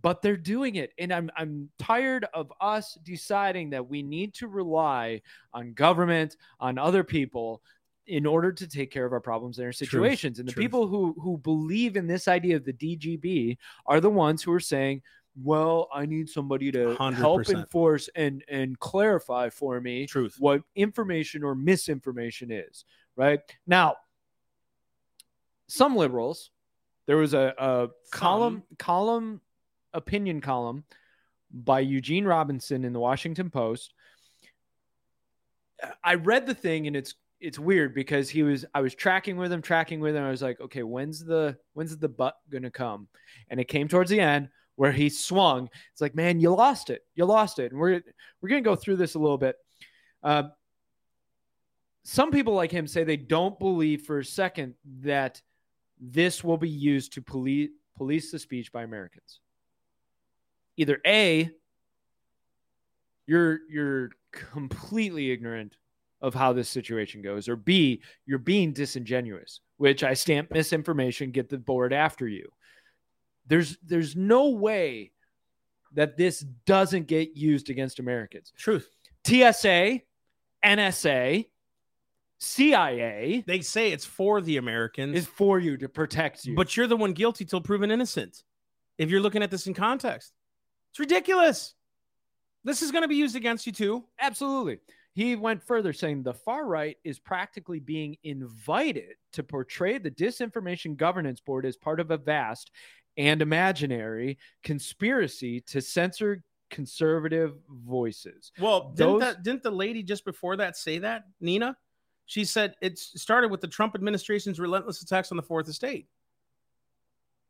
but they're doing it. And I'm I'm tired of us deciding that we need to rely on government, on other people in order to take care of our problems and our situations. and the Truth. people who who believe in this idea of the DGB are the ones who are saying, "Well, I need somebody to help 100%. enforce and and clarify for me Truth. what information or misinformation is." Right now, some liberals, there was a, a column column opinion column by Eugene Robinson in the Washington Post. I read the thing and it's it's weird because he was I was tracking with him, tracking with him. I was like, okay, when's the when's the butt gonna come? And it came towards the end where he swung. It's like, man, you lost it. You lost it. And we're we're gonna go through this a little bit. Um, some people like him say they don't believe for a second that this will be used to police police the speech by Americans. Either A, you're you're completely ignorant of how this situation goes, or B, you're being disingenuous, which I stamp misinformation, get the board after you. There's there's no way that this doesn't get used against Americans. Truth. TSA, NSA, CIA They say it's for the Americans, is for you to protect you. but you're the one guilty till proven innocent. If you're looking at this in context, it's ridiculous. This is going to be used against you too. Absolutely. He went further, saying the far right is practically being invited to portray the Disinformation Governance Board as part of a vast and imaginary conspiracy to censor conservative voices. Well, didn't Those- that didn't the lady just before that say that, Nina? She said it started with the Trump administration's relentless attacks on the fourth estate.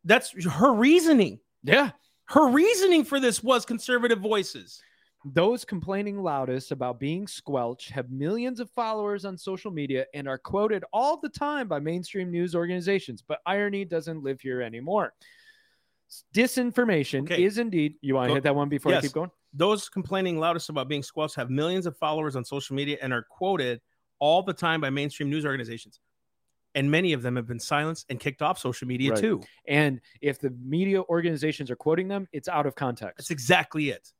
That's her reasoning. Yeah. Her reasoning for this was conservative voices. Those complaining loudest about being squelched have millions of followers on social media and are quoted all the time by mainstream news organizations. But irony doesn't live here anymore. Disinformation Okay. is indeed. You want to hit that one before I keep going? Those complaining loudest about being squelched have millions of followers on social media and are quoted all the time by mainstream news organizations. And many of them have been silenced and kicked off social media Right. too. And if the media organizations are quoting them, it's out of context. That's exactly it.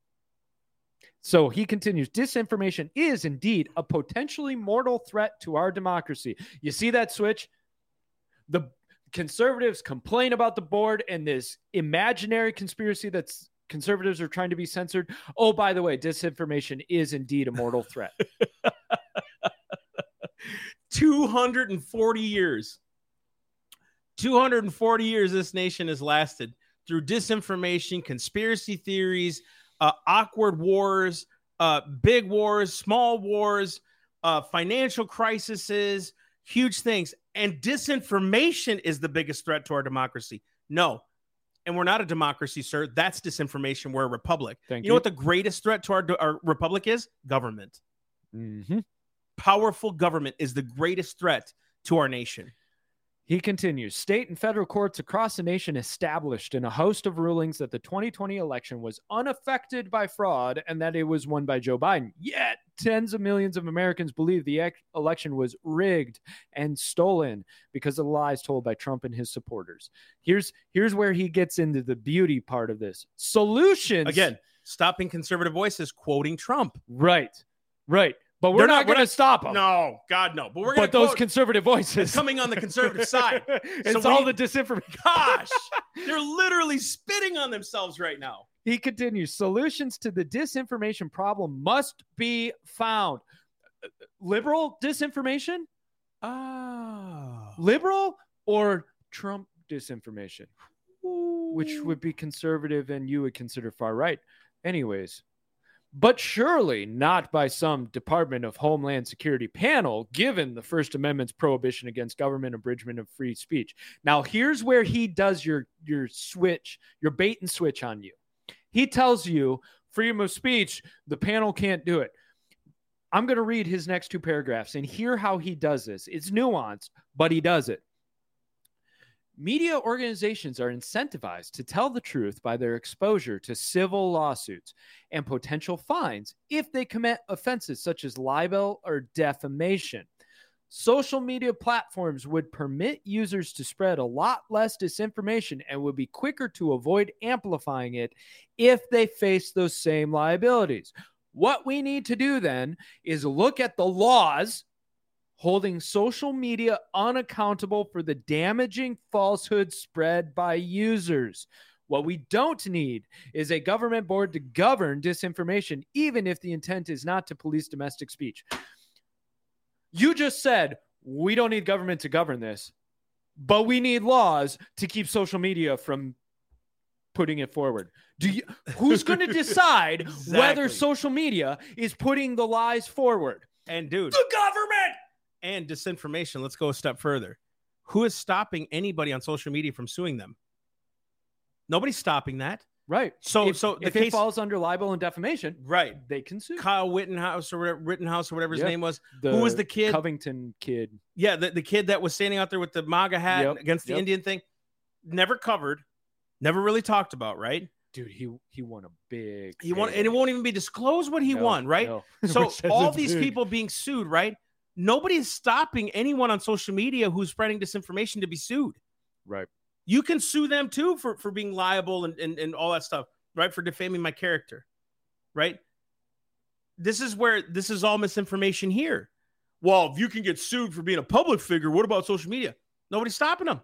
So he continues disinformation is indeed a potentially mortal threat to our democracy. You see that switch? The conservatives complain about the board and this imaginary conspiracy that's conservatives are trying to be censored. Oh, by the way, disinformation is indeed a mortal threat. 240 years. 240 years this nation has lasted through disinformation, conspiracy theories, uh, awkward wars, uh, big wars, small wars, uh, financial crises, huge things. And disinformation is the biggest threat to our democracy. No. And we're not a democracy, sir. That's disinformation. We're a republic. Thank you know what the greatest threat to our, our republic is? Government Mhm. powerful government is the greatest threat to our nation. He continues State and federal courts across the nation established in a host of rulings that the 2020 election was unaffected by fraud and that it was won by Joe Biden. Yet, tens of millions of Americans believe the ec- election was rigged and stolen because of the lies told by Trump and his supporters. Here's here's where he gets into the beauty part of this. Solutions Again, stopping conservative voices quoting Trump. Right. Right. But we're They're not, not- going to stop them. No, God, no. But we're going but to those conservative voices coming on the conservative side. it's So all we- the disinformation. Gosh, they're literally spitting on themselves right now. He continues solutions to the disinformation problem must be found. Liberal disinformation? Oh. Liberal or Trump disinformation? Which would be conservative and you would consider far right. Anyways, but surely not by some Department of Homeland Security panel, given the First Amendment's prohibition against government abridgment of free speech. Now, here's where he does your your switch, your bait and switch on you. He tells you freedom of speech, the panel can't do it. I'm going to read his next two paragraphs and hear how he does this. It's nuanced, but he does it. Media organizations are incentivized to tell the truth by their exposure to civil lawsuits and potential fines if they commit offenses such as libel or defamation. Social media platforms would permit users to spread a lot less disinformation and would be quicker to avoid amplifying it if they face those same liabilities. What we need to do then is look at the laws holding social media unaccountable for the damaging falsehoods spread by users. What we don't need is a government board to govern disinformation, even if the intent is not to police domestic speech. You just said we don't need government to govern this, but we need laws to keep social media from putting it forward. Do you who's going to decide whether social media is putting the lies forward? And dude, The government. And disinformation. Let's go a step further. Who is stopping anybody on social media from suing them? Nobody's stopping that. Right. So, if, so the if case, it falls under libel and defamation, right? they can sue. Kyle Wittenhouse or whatever, Rittenhouse or whatever his Yep. name was. who was the kid? Covington kid. Yeah, the, the kid that was standing out there with the MAGA hat Yep, against the yep. Indian thing. Never covered, never really talked about, right? Dude, he he won a big. He won, and it won't even be disclosed what he No, won, right? no. So all these big. people being sued, right? Nobody's stopping anyone on social media who's spreading disinformation to be sued. Right. You can sue them too for, for being liable and, and, and all that stuff, right? For defaming my character, right? This is where this is all misinformation here. Well, if you can get sued for being a public figure, what about social media? Nobody's stopping them.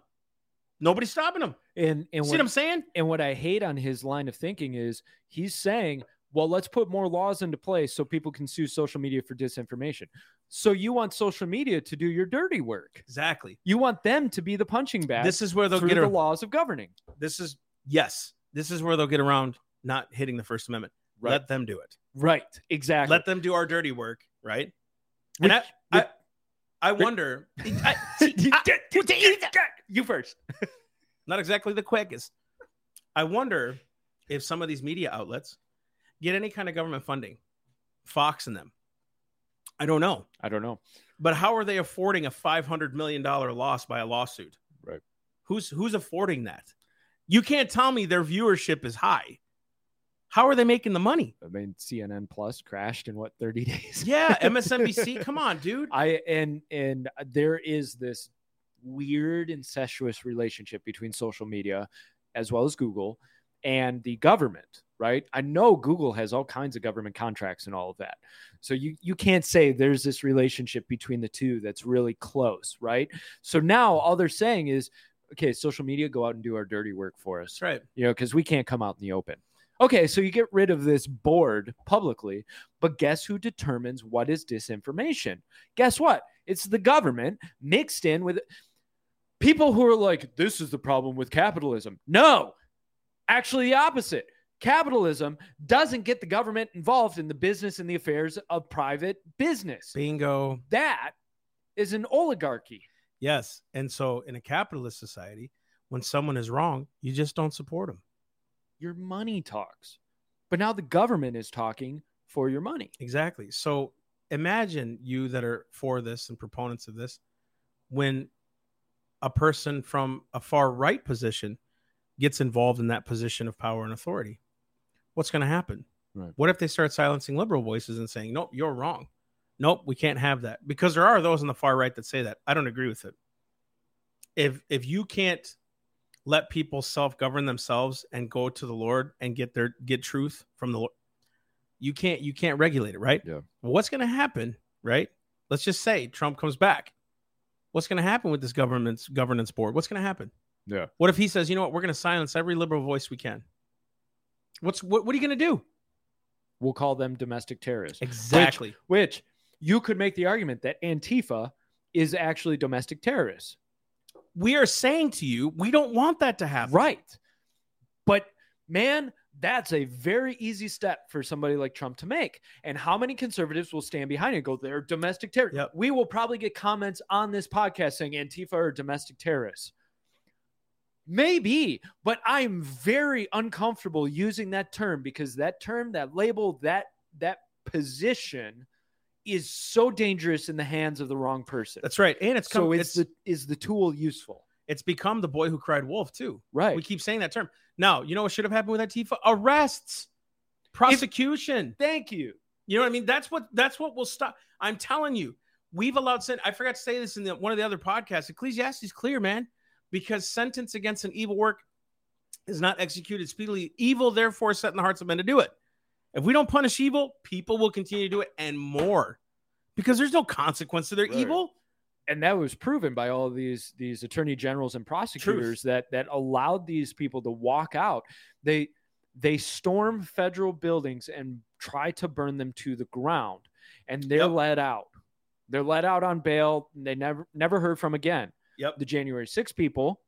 Nobody's stopping them. And and See what, what I'm saying? and what I hate on his line of thinking is he's saying, well, let's put more laws into place so people can sue social media for disinformation. So you want social media to do your dirty work. Exactly. You want them to be the punching bag This is where they'll get the laws of governing. this is yes. This is where they'll get around not hitting the First Amendment. Right. Let them do it. Right. Exactly. Let them do our dirty work, right? Which- and I, I, I wonder. I- you first. not exactly the quickest. I wonder if some of these media outlets get any kind of government funding, Fox and them. I don't know, I don't know. but how are they affording a five hundred million dollar loss by a lawsuit? Right. Who's who's affording that? You can't tell me their viewership is high. How are they making the money? I mean, CNN Plus crashed in what 30 days? Yeah, MSNBC. come on, dude. I and and there is this weird incestuous relationship between social media as well as Google and the government, right? I know Google has all kinds of government contracts and all of that. So you you can't say there's this relationship between the two that's really close, right? So now all they're saying is okay, social media go out and do our dirty work for us right. you know, because we can't come out in the open. Okay, so you get rid of this board publicly, but guess who determines what is disinformation? Guess what? It's the government mixed in with people who are like, this is the problem with capitalism. No, actually, the opposite. Capitalism doesn't get the government involved in the business and the affairs of private business. Bingo. That is an oligarchy. Yes. And so in a capitalist society, when someone is wrong, you just don't support them. Your money talks. But now the government is talking for your money. Exactly. So imagine you that are for this and proponents of this when a person from a far right position gets involved in that position of power and authority? What's going to happen? Right. What if they start silencing liberal voices and saying, "Nope, you're wrong. Nope, we can't have that." Because there are those on the far right that say that. I don't agree with it. If if you can't let people self-govern themselves and go to the Lord and get their get truth from the Lord, you can't you can't regulate it, right? Yeah. What's going to happen, right? Let's just say Trump comes back. What's going to happen with this government's governance board? What's going to happen? Yeah. What if he says, you know what, we're going to silence every liberal voice we can? What's what? What are you going to do? We'll call them domestic terrorists. Exactly. Which you could make the argument that Antifa is actually domestic terrorists. we are saying to you, we don't want that to happen. Right. But man, that's a very easy step for somebody like Trump to make. And how many conservatives will stand behind it and go, they're domestic terrorists? Yep. We will probably get comments on this podcast saying Antifa are domestic terrorists. Maybe, but I'm very uncomfortable using that term because that term, that label, that that position is so dangerous in the hands of the wrong person. That's right. And it's come, so it's it's, the is the tool useful? it's become the boy who cried wolf too. Right. We keep saying that term. Now, you know what should have happened with Antifa? Arrests, prosecution. Thank you. you know what I mean? That's what that's what will stop. I'm telling you, we've allowed sin. I forgot to say this in the, one of the other podcasts. Ecclesiastes clear, man, because sentence against an evil work is not executed speedily. Evil, therefore, set in the hearts of men to do it. If we don't punish evil, people will continue to do it and more because there's no consequence to their Right. evil. and that was proven by all these these attorney generals and prosecutors that that allowed these people to walk out they they storm federal buildings and try to burn them to the ground and they're Yep. let out they're let out on bail and they never never heard from again Yep. the january 6 people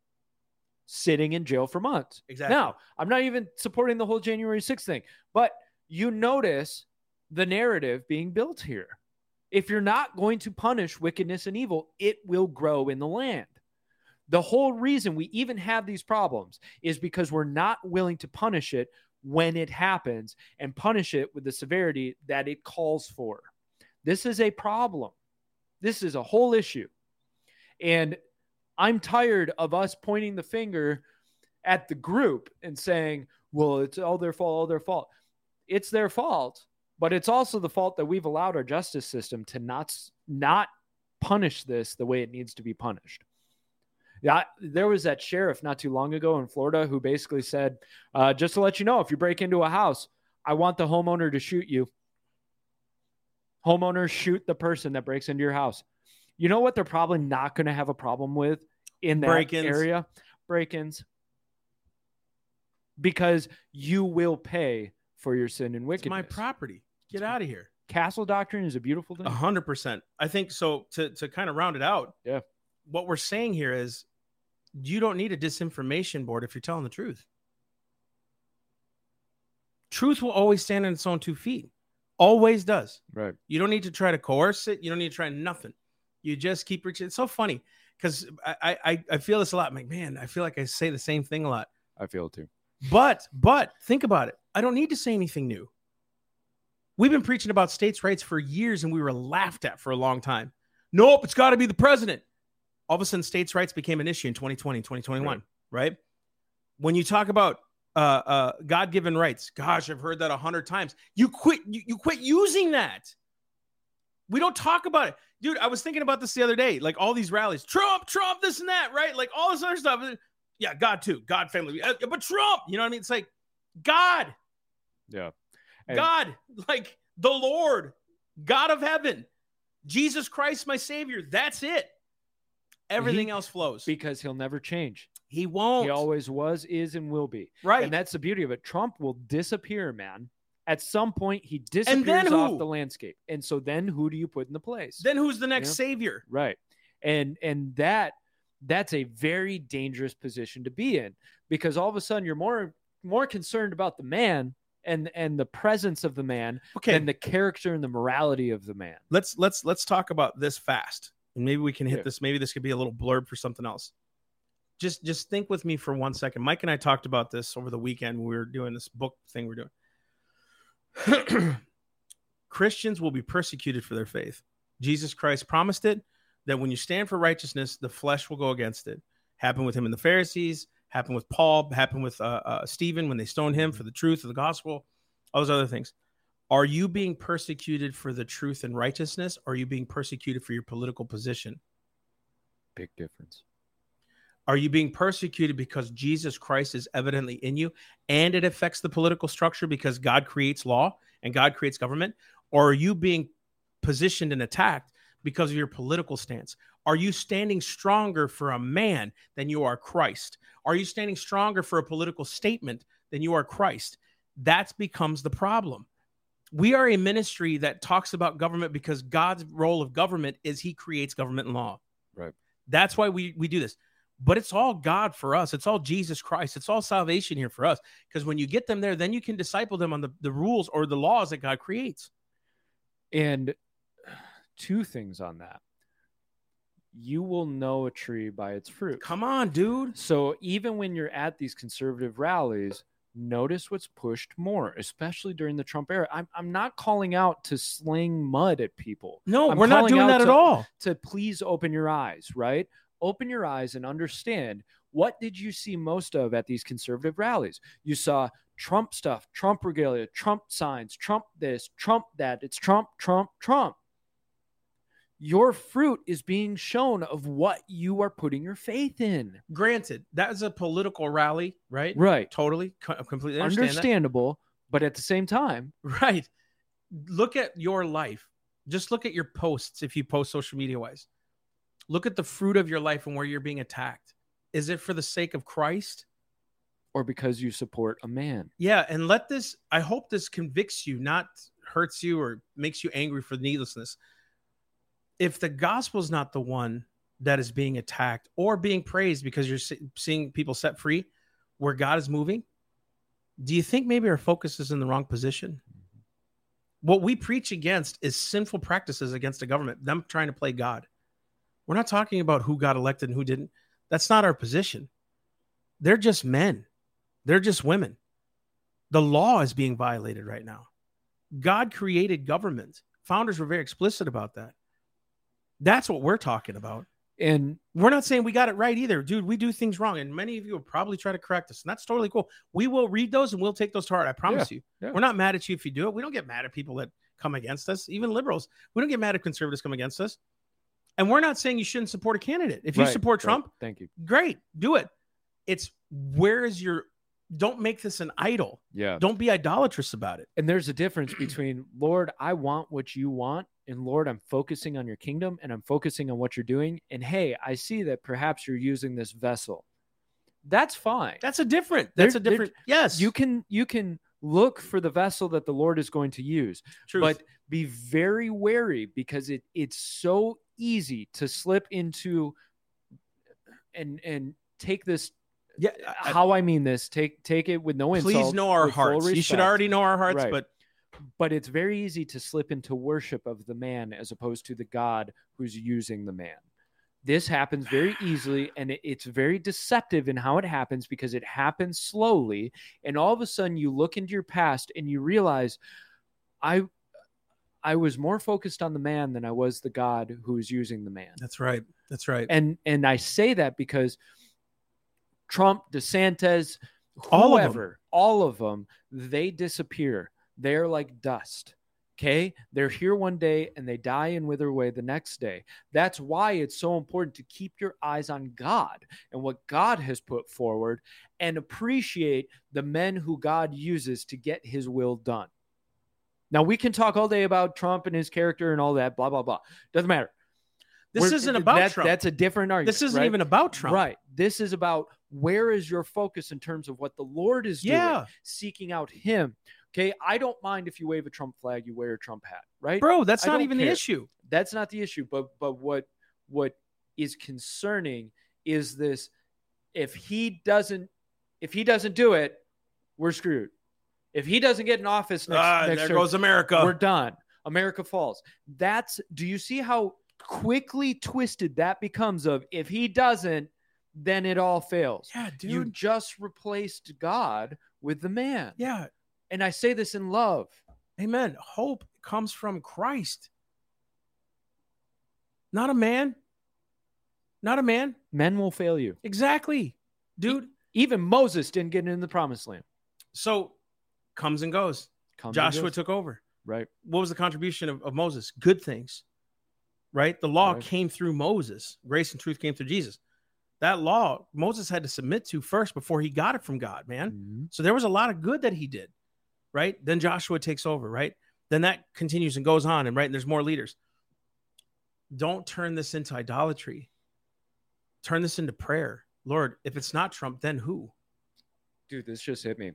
sitting in jail for months Exactly. now i'm not even supporting the whole january 6 thing but you notice the narrative being built here if you're not going to punish wickedness and evil, it will grow in the land. The whole reason we even have these problems is because we're not willing to punish it when it happens and punish it with the severity that it calls for. This is a problem. This is a whole issue. And I'm tired of us pointing the finger at the group and saying, well, it's all their fault, all their fault. It's their fault but it's also the fault that we've allowed our justice system to not not punish this the way it needs to be punished. Yeah, there was that sheriff not too long ago in Florida who basically said, uh, "Just to let you know, if you break into a house, I want the homeowner to shoot you. Homeowners shoot the person that breaks into your house. You know what? They're probably not going to have a problem with in that Break-ins. area. Break-ins, because you will pay for your sin and It's wickedness. my property. Get out of here. Castle doctrine is a beautiful thing. Hundred percent. I think so. To to kind of round it out, Yeah. What we're saying here is, you don't need a disinformation board if you're telling the truth. Truth will always stand on its own two feet. Always does. Right. You don't need to try to coerce it. You don't need to try nothing. You just keep reaching. It's so funny because I, I I feel this a lot. I'm like, man, I feel like I say the same thing a lot. I feel it too. But but think about it. I don't need to say anything new. We've been preaching about states' rights for years and we were laughed at for a long time. Nope, it's got to be the president. All of a sudden, states' rights became an issue in 2020, 2021, right? When you talk about uh, uh, God-given rights, gosh, I've heard that a hundred times. You quit. You, you quit using that. We don't talk about it, dude. I was thinking about this the other day. Like all these rallies, Trump, Trump, this and that, right? Like all this other stuff. Yeah, God too, God family, Uh, but Trump. You know what I mean? It's like God, Yeah. And- God, like the Lord, God of heaven, Jesus Christ, my Savior. That's it. Everything He- else flows. Because he'll never change. he won't. He always was, is, and will be. right. And that's the beauty of it. Trump will disappear, man. At some point, he disappears off the landscape. And so then who do you put in the place? then who's the next. Savior? Right. And and that that's a very dangerous position to be in because all of a sudden you're more more concerned about the man and and the presence of the man Okay, than the character and the morality of the man. let's let's let's talk about this fast and maybe we can hit Yeah. this maybe this could be a little blurb for something else just just think with me for one second mike and i talked about this over the weekend when we were doing this book thing we're doing christians will be persecuted for their faith jesus christ promised it that when you stand for righteousness, the flesh will go against it. Happened with him and the Pharisees. Happened with Paul. Happened with uh, uh, Stephen when they stoned him for the truth of the gospel. All those other things. Are you being persecuted for the truth and righteousness? Or are you being persecuted for your political position? Big difference. Are you being persecuted because Jesus Christ is evidently in you and it affects the political structure because God creates law and God creates government? Or are you being positioned and attacked because of your political stance? Are you standing stronger for a man than you are Christ? Are you standing stronger for a political statement than you are Christ? That becomes the problem. We are a ministry that talks about government because God's role of government is he creates government and law. Right. That's why we we do this but it's all God for us. It's all Jesus Christ. It's all salvation here for us. Because when you get them there, then you can disciple them on the, the rules or the laws that God creates. And two things on that. You will know a tree by its fruit. Come on, dude. So even when you're at these conservative rallies, notice what's pushed more, especially during the Trump era. I'm, I'm not calling out to sling mud at people. No, I'm we're not doing that at all. To please open your eyes, right? Open your eyes and understand what did you see most of at these conservative rallies? You saw Trump stuff, Trump regalia, Trump signs, Trump this, Trump that. It's Trump, Trump, Trump. Your fruit is being shown of what you are putting your faith in. Granted, that is a political rally, right? Right. Totally, co- completely that. Understandable, but at the same time, Right. Look at your life. Just look at your posts if you post social media wise. Look at the fruit of your life and where you're being attacked. Is it for the sake of Christ? or because you support a man. Yeah, and let this I hope this convicts you, not hurts you or makes you angry for needlessness. If the gospel is not the one that is being attacked or being praised because you're seeing people set free where God is moving, do you think maybe our focus is in the wrong position? Mm-hmm. What we preach against is sinful practices against the government, them trying to play God. We're not talking about who got elected and who didn't. That's not our position. They're just men. They're just women. The law is being violated right now. God created government. Founders were very explicit about that. That's what we're talking about. And We're not saying we got it right either, dude. We do things wrong, and many of you will probably try to correct us, and that's totally cool. We will read those and we'll take those to heart. I promise you. yeah. We're not mad at you if you do it. We don't get mad at people that come against us, even liberals. We don't get mad at conservatives come against us. And we're not saying you shouldn't support a candidate. If you Right, support right. Trump, Thank you. great, do it. It's where is your don't make this an idol. Yeah. Don't be idolatrous about it. And there's a difference between, Lord, I want what you want, and Lord, I'm focusing on your kingdom and I'm focusing on what you're doing. And hey, I see that perhaps you're using this vessel. That's fine. That's a different. That's There- a different. Yes, You can you can look for the vessel that the Lord is going to use, Truth. but be very wary because it it's so easy to slip into and and take this yeah. Uh, I- how I mean this. Take take it with no insult. please know our hearts. You should already know our hearts, Right. but but it's very easy to slip into worship of the man as opposed to the God who's using the man. This happens very easily, and it's very deceptive in how it happens because it happens slowly. And all of a sudden, you look into your past and you realize, I, I was more focused on the man than I was the God who is using the man. that's right. That's right. And and I say that because Trump, DeSantis, All of 'em. whoever, all of them, they disappear. They're like dust. Okay. They're here one day and they die and wither away the next day. That's why it's so important to keep your eyes on God and what God has put forward and appreciate the men who God uses to get his will done. Now, we can talk all day about Trump and his character and all that, blah, blah, blah. Doesn't matter. this We're- isn't about that- Trump. That's a different argument. this isn't right? even about Trump. Right. This is about where is your focus in terms of what the Lord is doing, seeking out Him. Okay. I don't mind if you wave a Trump flag, you wear a Trump hat, right? bro. That's I not don't even the issue. That's not the issue. But but what what is concerning is this: if he doesn't if he doesn't do it, we're screwed. If he doesn't get in office next, Ah, next there term, goes America. we're done. America falls. That's do you see how quickly twisted that becomes of if he doesn't, then it all fails. yeah, dude. You just replaced God with the man. yeah, And I say this in love. amen. Hope comes from Christ, not a man. not a man. Men will fail you. Exactly, dude. Even Moses didn't get into the promised land. So comes and goes. Comes and Joshua goes. took over. right. What was the contribution of, of Moses? Good things, right? The law Right. came through Moses. Grace and truth came through Jesus. That law Moses had to submit to first before he got it from God, man. Mhm. So there was a lot of good that he did, right? Then Joshua takes over, right? Then that continues and goes on, and right, and there's more leaders. Don't turn this into idolatry. Turn this into prayer. Lord, if it's not Trump, then who? Dude, this just hit me.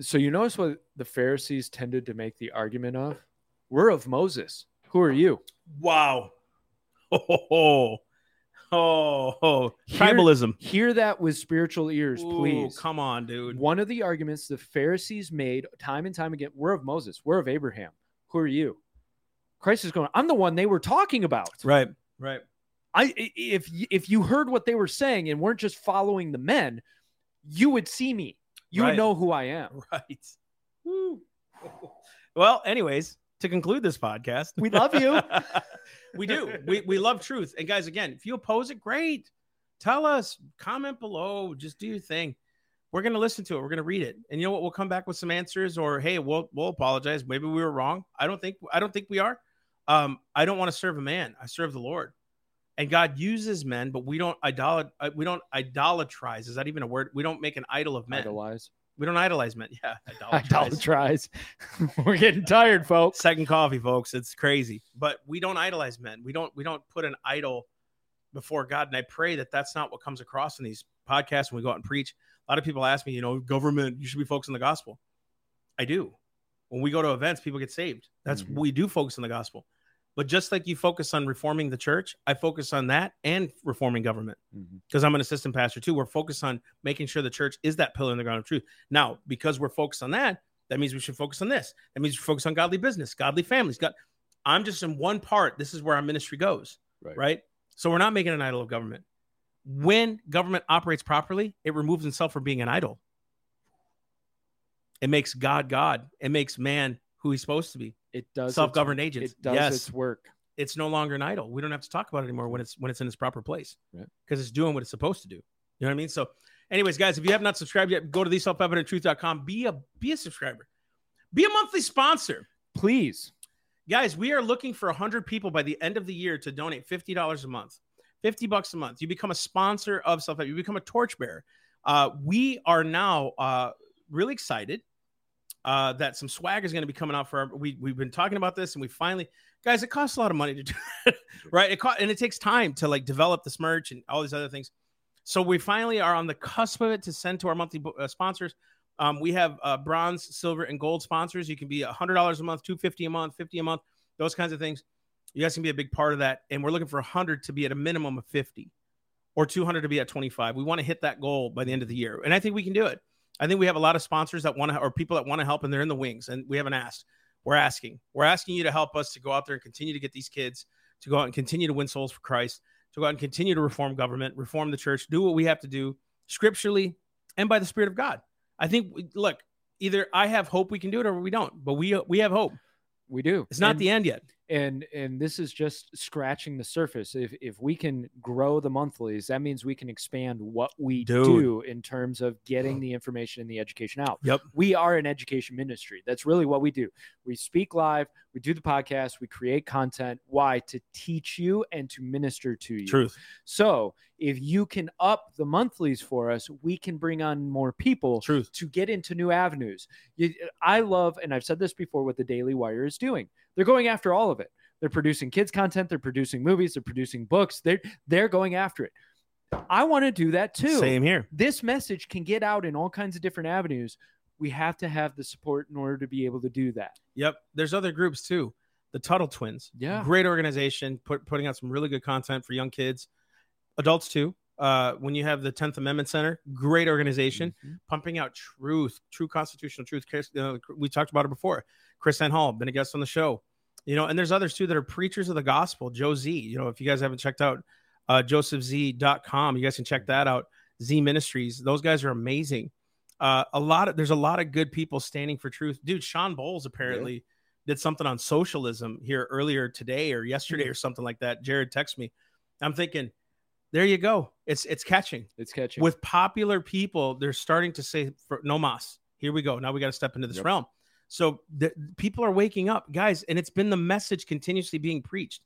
So you notice what the Pharisees tended to make the argument of? We're of Moses. Who are you? Wow. Oh, oh, oh. Here- tribalism. Hear that with spiritual ears, Ooh, please. come on, dude. One of the arguments the Pharisees made time and time again, we're of Moses, we're of Abraham. Who are you? Christ is going, I'm the one they were talking about. Right, right. I i- if if you heard what they were saying and weren't just following the men, you would see me. You Right. would know who I am. Right. Woo. Well, anyways, to conclude this podcast, We love you. we do. We, we love truth. And guys, again, if you oppose it, great. Tell us, comment below, just do your thing. We're going to listen to it. We're going to read it. And you know what? We'll come back with some answers or, hey, we'll, we'll apologize. Maybe we were wrong. I don't think, I don't think we are. Um, I don't want to serve a man. I serve the Lord. And God uses men, but we don't idolat, uh, we don't idolatrize. Is that even a word? We don't make an idol of men. Idolize. We don't idolize men. Yeah, idolatrize. Idolize. We're getting tired, folks. Second coffee, folks. It's crazy, but we don't idolize men. We don't. We don't put an idol before God. And I pray that that's not what comes across in these podcasts when we go out and preach. A lot of people ask me, you know, government. You should be focused on the gospel. I do. When we go to events, people get saved. That's Mhm. we do focus on the gospel. But just like you focus on reforming the church, I focus on that and reforming government mm-hmm. because I'm an assistant pastor too. We're focused on making sure the church is that pillar in the ground of truth. Now, because we're focused on that, that means we should focus on this. That means we focus on godly business, godly families. God, I'm just in one part. This is where our ministry goes, Right. right? So we're not making an idol of government. When government operates properly, it removes itself from being an idol. It makes God God. It makes man who he's supposed to be. It does Self-governed agents. It does Yes. its work. It's no longer an idol. We don't have to talk about it anymore when it's when it's in its proper place Right. because it's doing what it's supposed to do. You know what I mean? So, anyways, guys, if you have not subscribed yet, go to the self-evidenttruth.com. Be a be a subscriber. Be a monthly sponsor. Please. Guys, we are looking for 100 people by the end of the year to donate $50 a month. 50 bucks a month. You become a sponsor of Self You become a torchbearer. Uh, we are now uh, really excited uh, that some swag is going to be coming out for our, we, we've been talking about this and we finally guys it costs a lot of money to do right? It cost, and it takes time to like develop this merch and all these other things. So we finally are on the cusp of it to send to our monthly uh, sponsors. Um, we have uh, bronze silver and gold sponsors. You can be $100 a month 250 a month 50 a month those kinds of things. You guys can be a big part of that. And we're looking for 100 to be at a minimum of 50 or 200 to be at 25 we want to hit that goal by the end of the year. And i think we can do it I think we have a lot of sponsors that want to, or people that want to help, and they're in the wings, and we haven't asked. We're asking. We're asking you to help us to go out there and continue to get these kids to go out and continue to win souls for Christ, to go out and continue to reform government, reform the church, do what we have to do scripturally and by the Spirit of God. I think, look, either I have hope we can do it or we don't, but we we have hope. We do. It's not And- the end yet. And and this is just scratching the surface. If if we can grow the monthlies that means we can expand what we Dude. do in terms of getting the information and the education out. Yep. we are an education ministry. That's really what we do. We speak live we do the podcast we create content why to teach you and to minister to you Truth. so if you can up the monthlies for us we can bring on more people Truth. to get into new avenues. I love, and I've said this before, what the Daily Wire is doing. They're going after all of it. They're producing kids content. They're producing movies. They're producing books. They're they're going after it. I want to do that too. Same here. This message can get out in all kinds of different avenues. We have to have the support in order to be able to do that. Yep. There's other groups too. The Tuttle Twins. Yeah. Great organization, put, putting out some really good content for young kids, adults too. Uh, when you have the 10th Amendment Center, great organization, Mhm. pumping out truth, true constitutional truth. Chris, uh, we talked about it before. KrisAnne Hall, been a guest on the show. You know, and there's others too that are preachers of the gospel. Joe Z, you know, if you guys haven't checked out uh, josephz.com, you guys can check that out. Z Ministries, those guys are amazing. Uh, a lot of there's a lot of good people standing for truth. Dude, Sean Bowles apparently did something on socialism here earlier today or yesterday or something like that. Jared texted me. I'm thinking There you go. It's it's catching. It's catching. With popular people, they're starting to say for no mas. Here we go. Now we got to step into this Yep. realm. So the, people are waking up, guys, and it's been the message continuously being preached.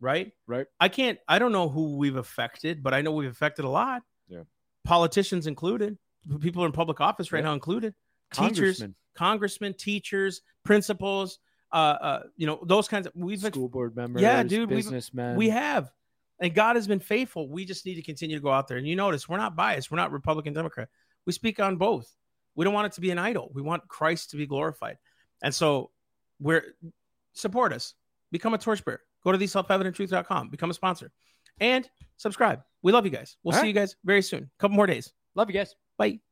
Right? Right. I can't I don't know who we've affected, but I know we've affected a lot. Yeah. Politicians included, people in public office right Yeah. now included, teachers, Congressman, congressmen, teachers, principals, uh, uh, you know, those kinds of we've school board members, Yeah, dude, businessmen. we have. And God has been faithful. We just need to continue to go out there. And you notice we're not biased. We're not Republican, Democrat. We speak on both. We don't want it to be an idol. We want Christ to be glorified. And so we're support us. Become a torchbearer. Go to theselfevidenttruth.com. Become a sponsor. And subscribe. We love you guys. We'll All see right. you guys very soon. couple more days. Love you guys. Bye.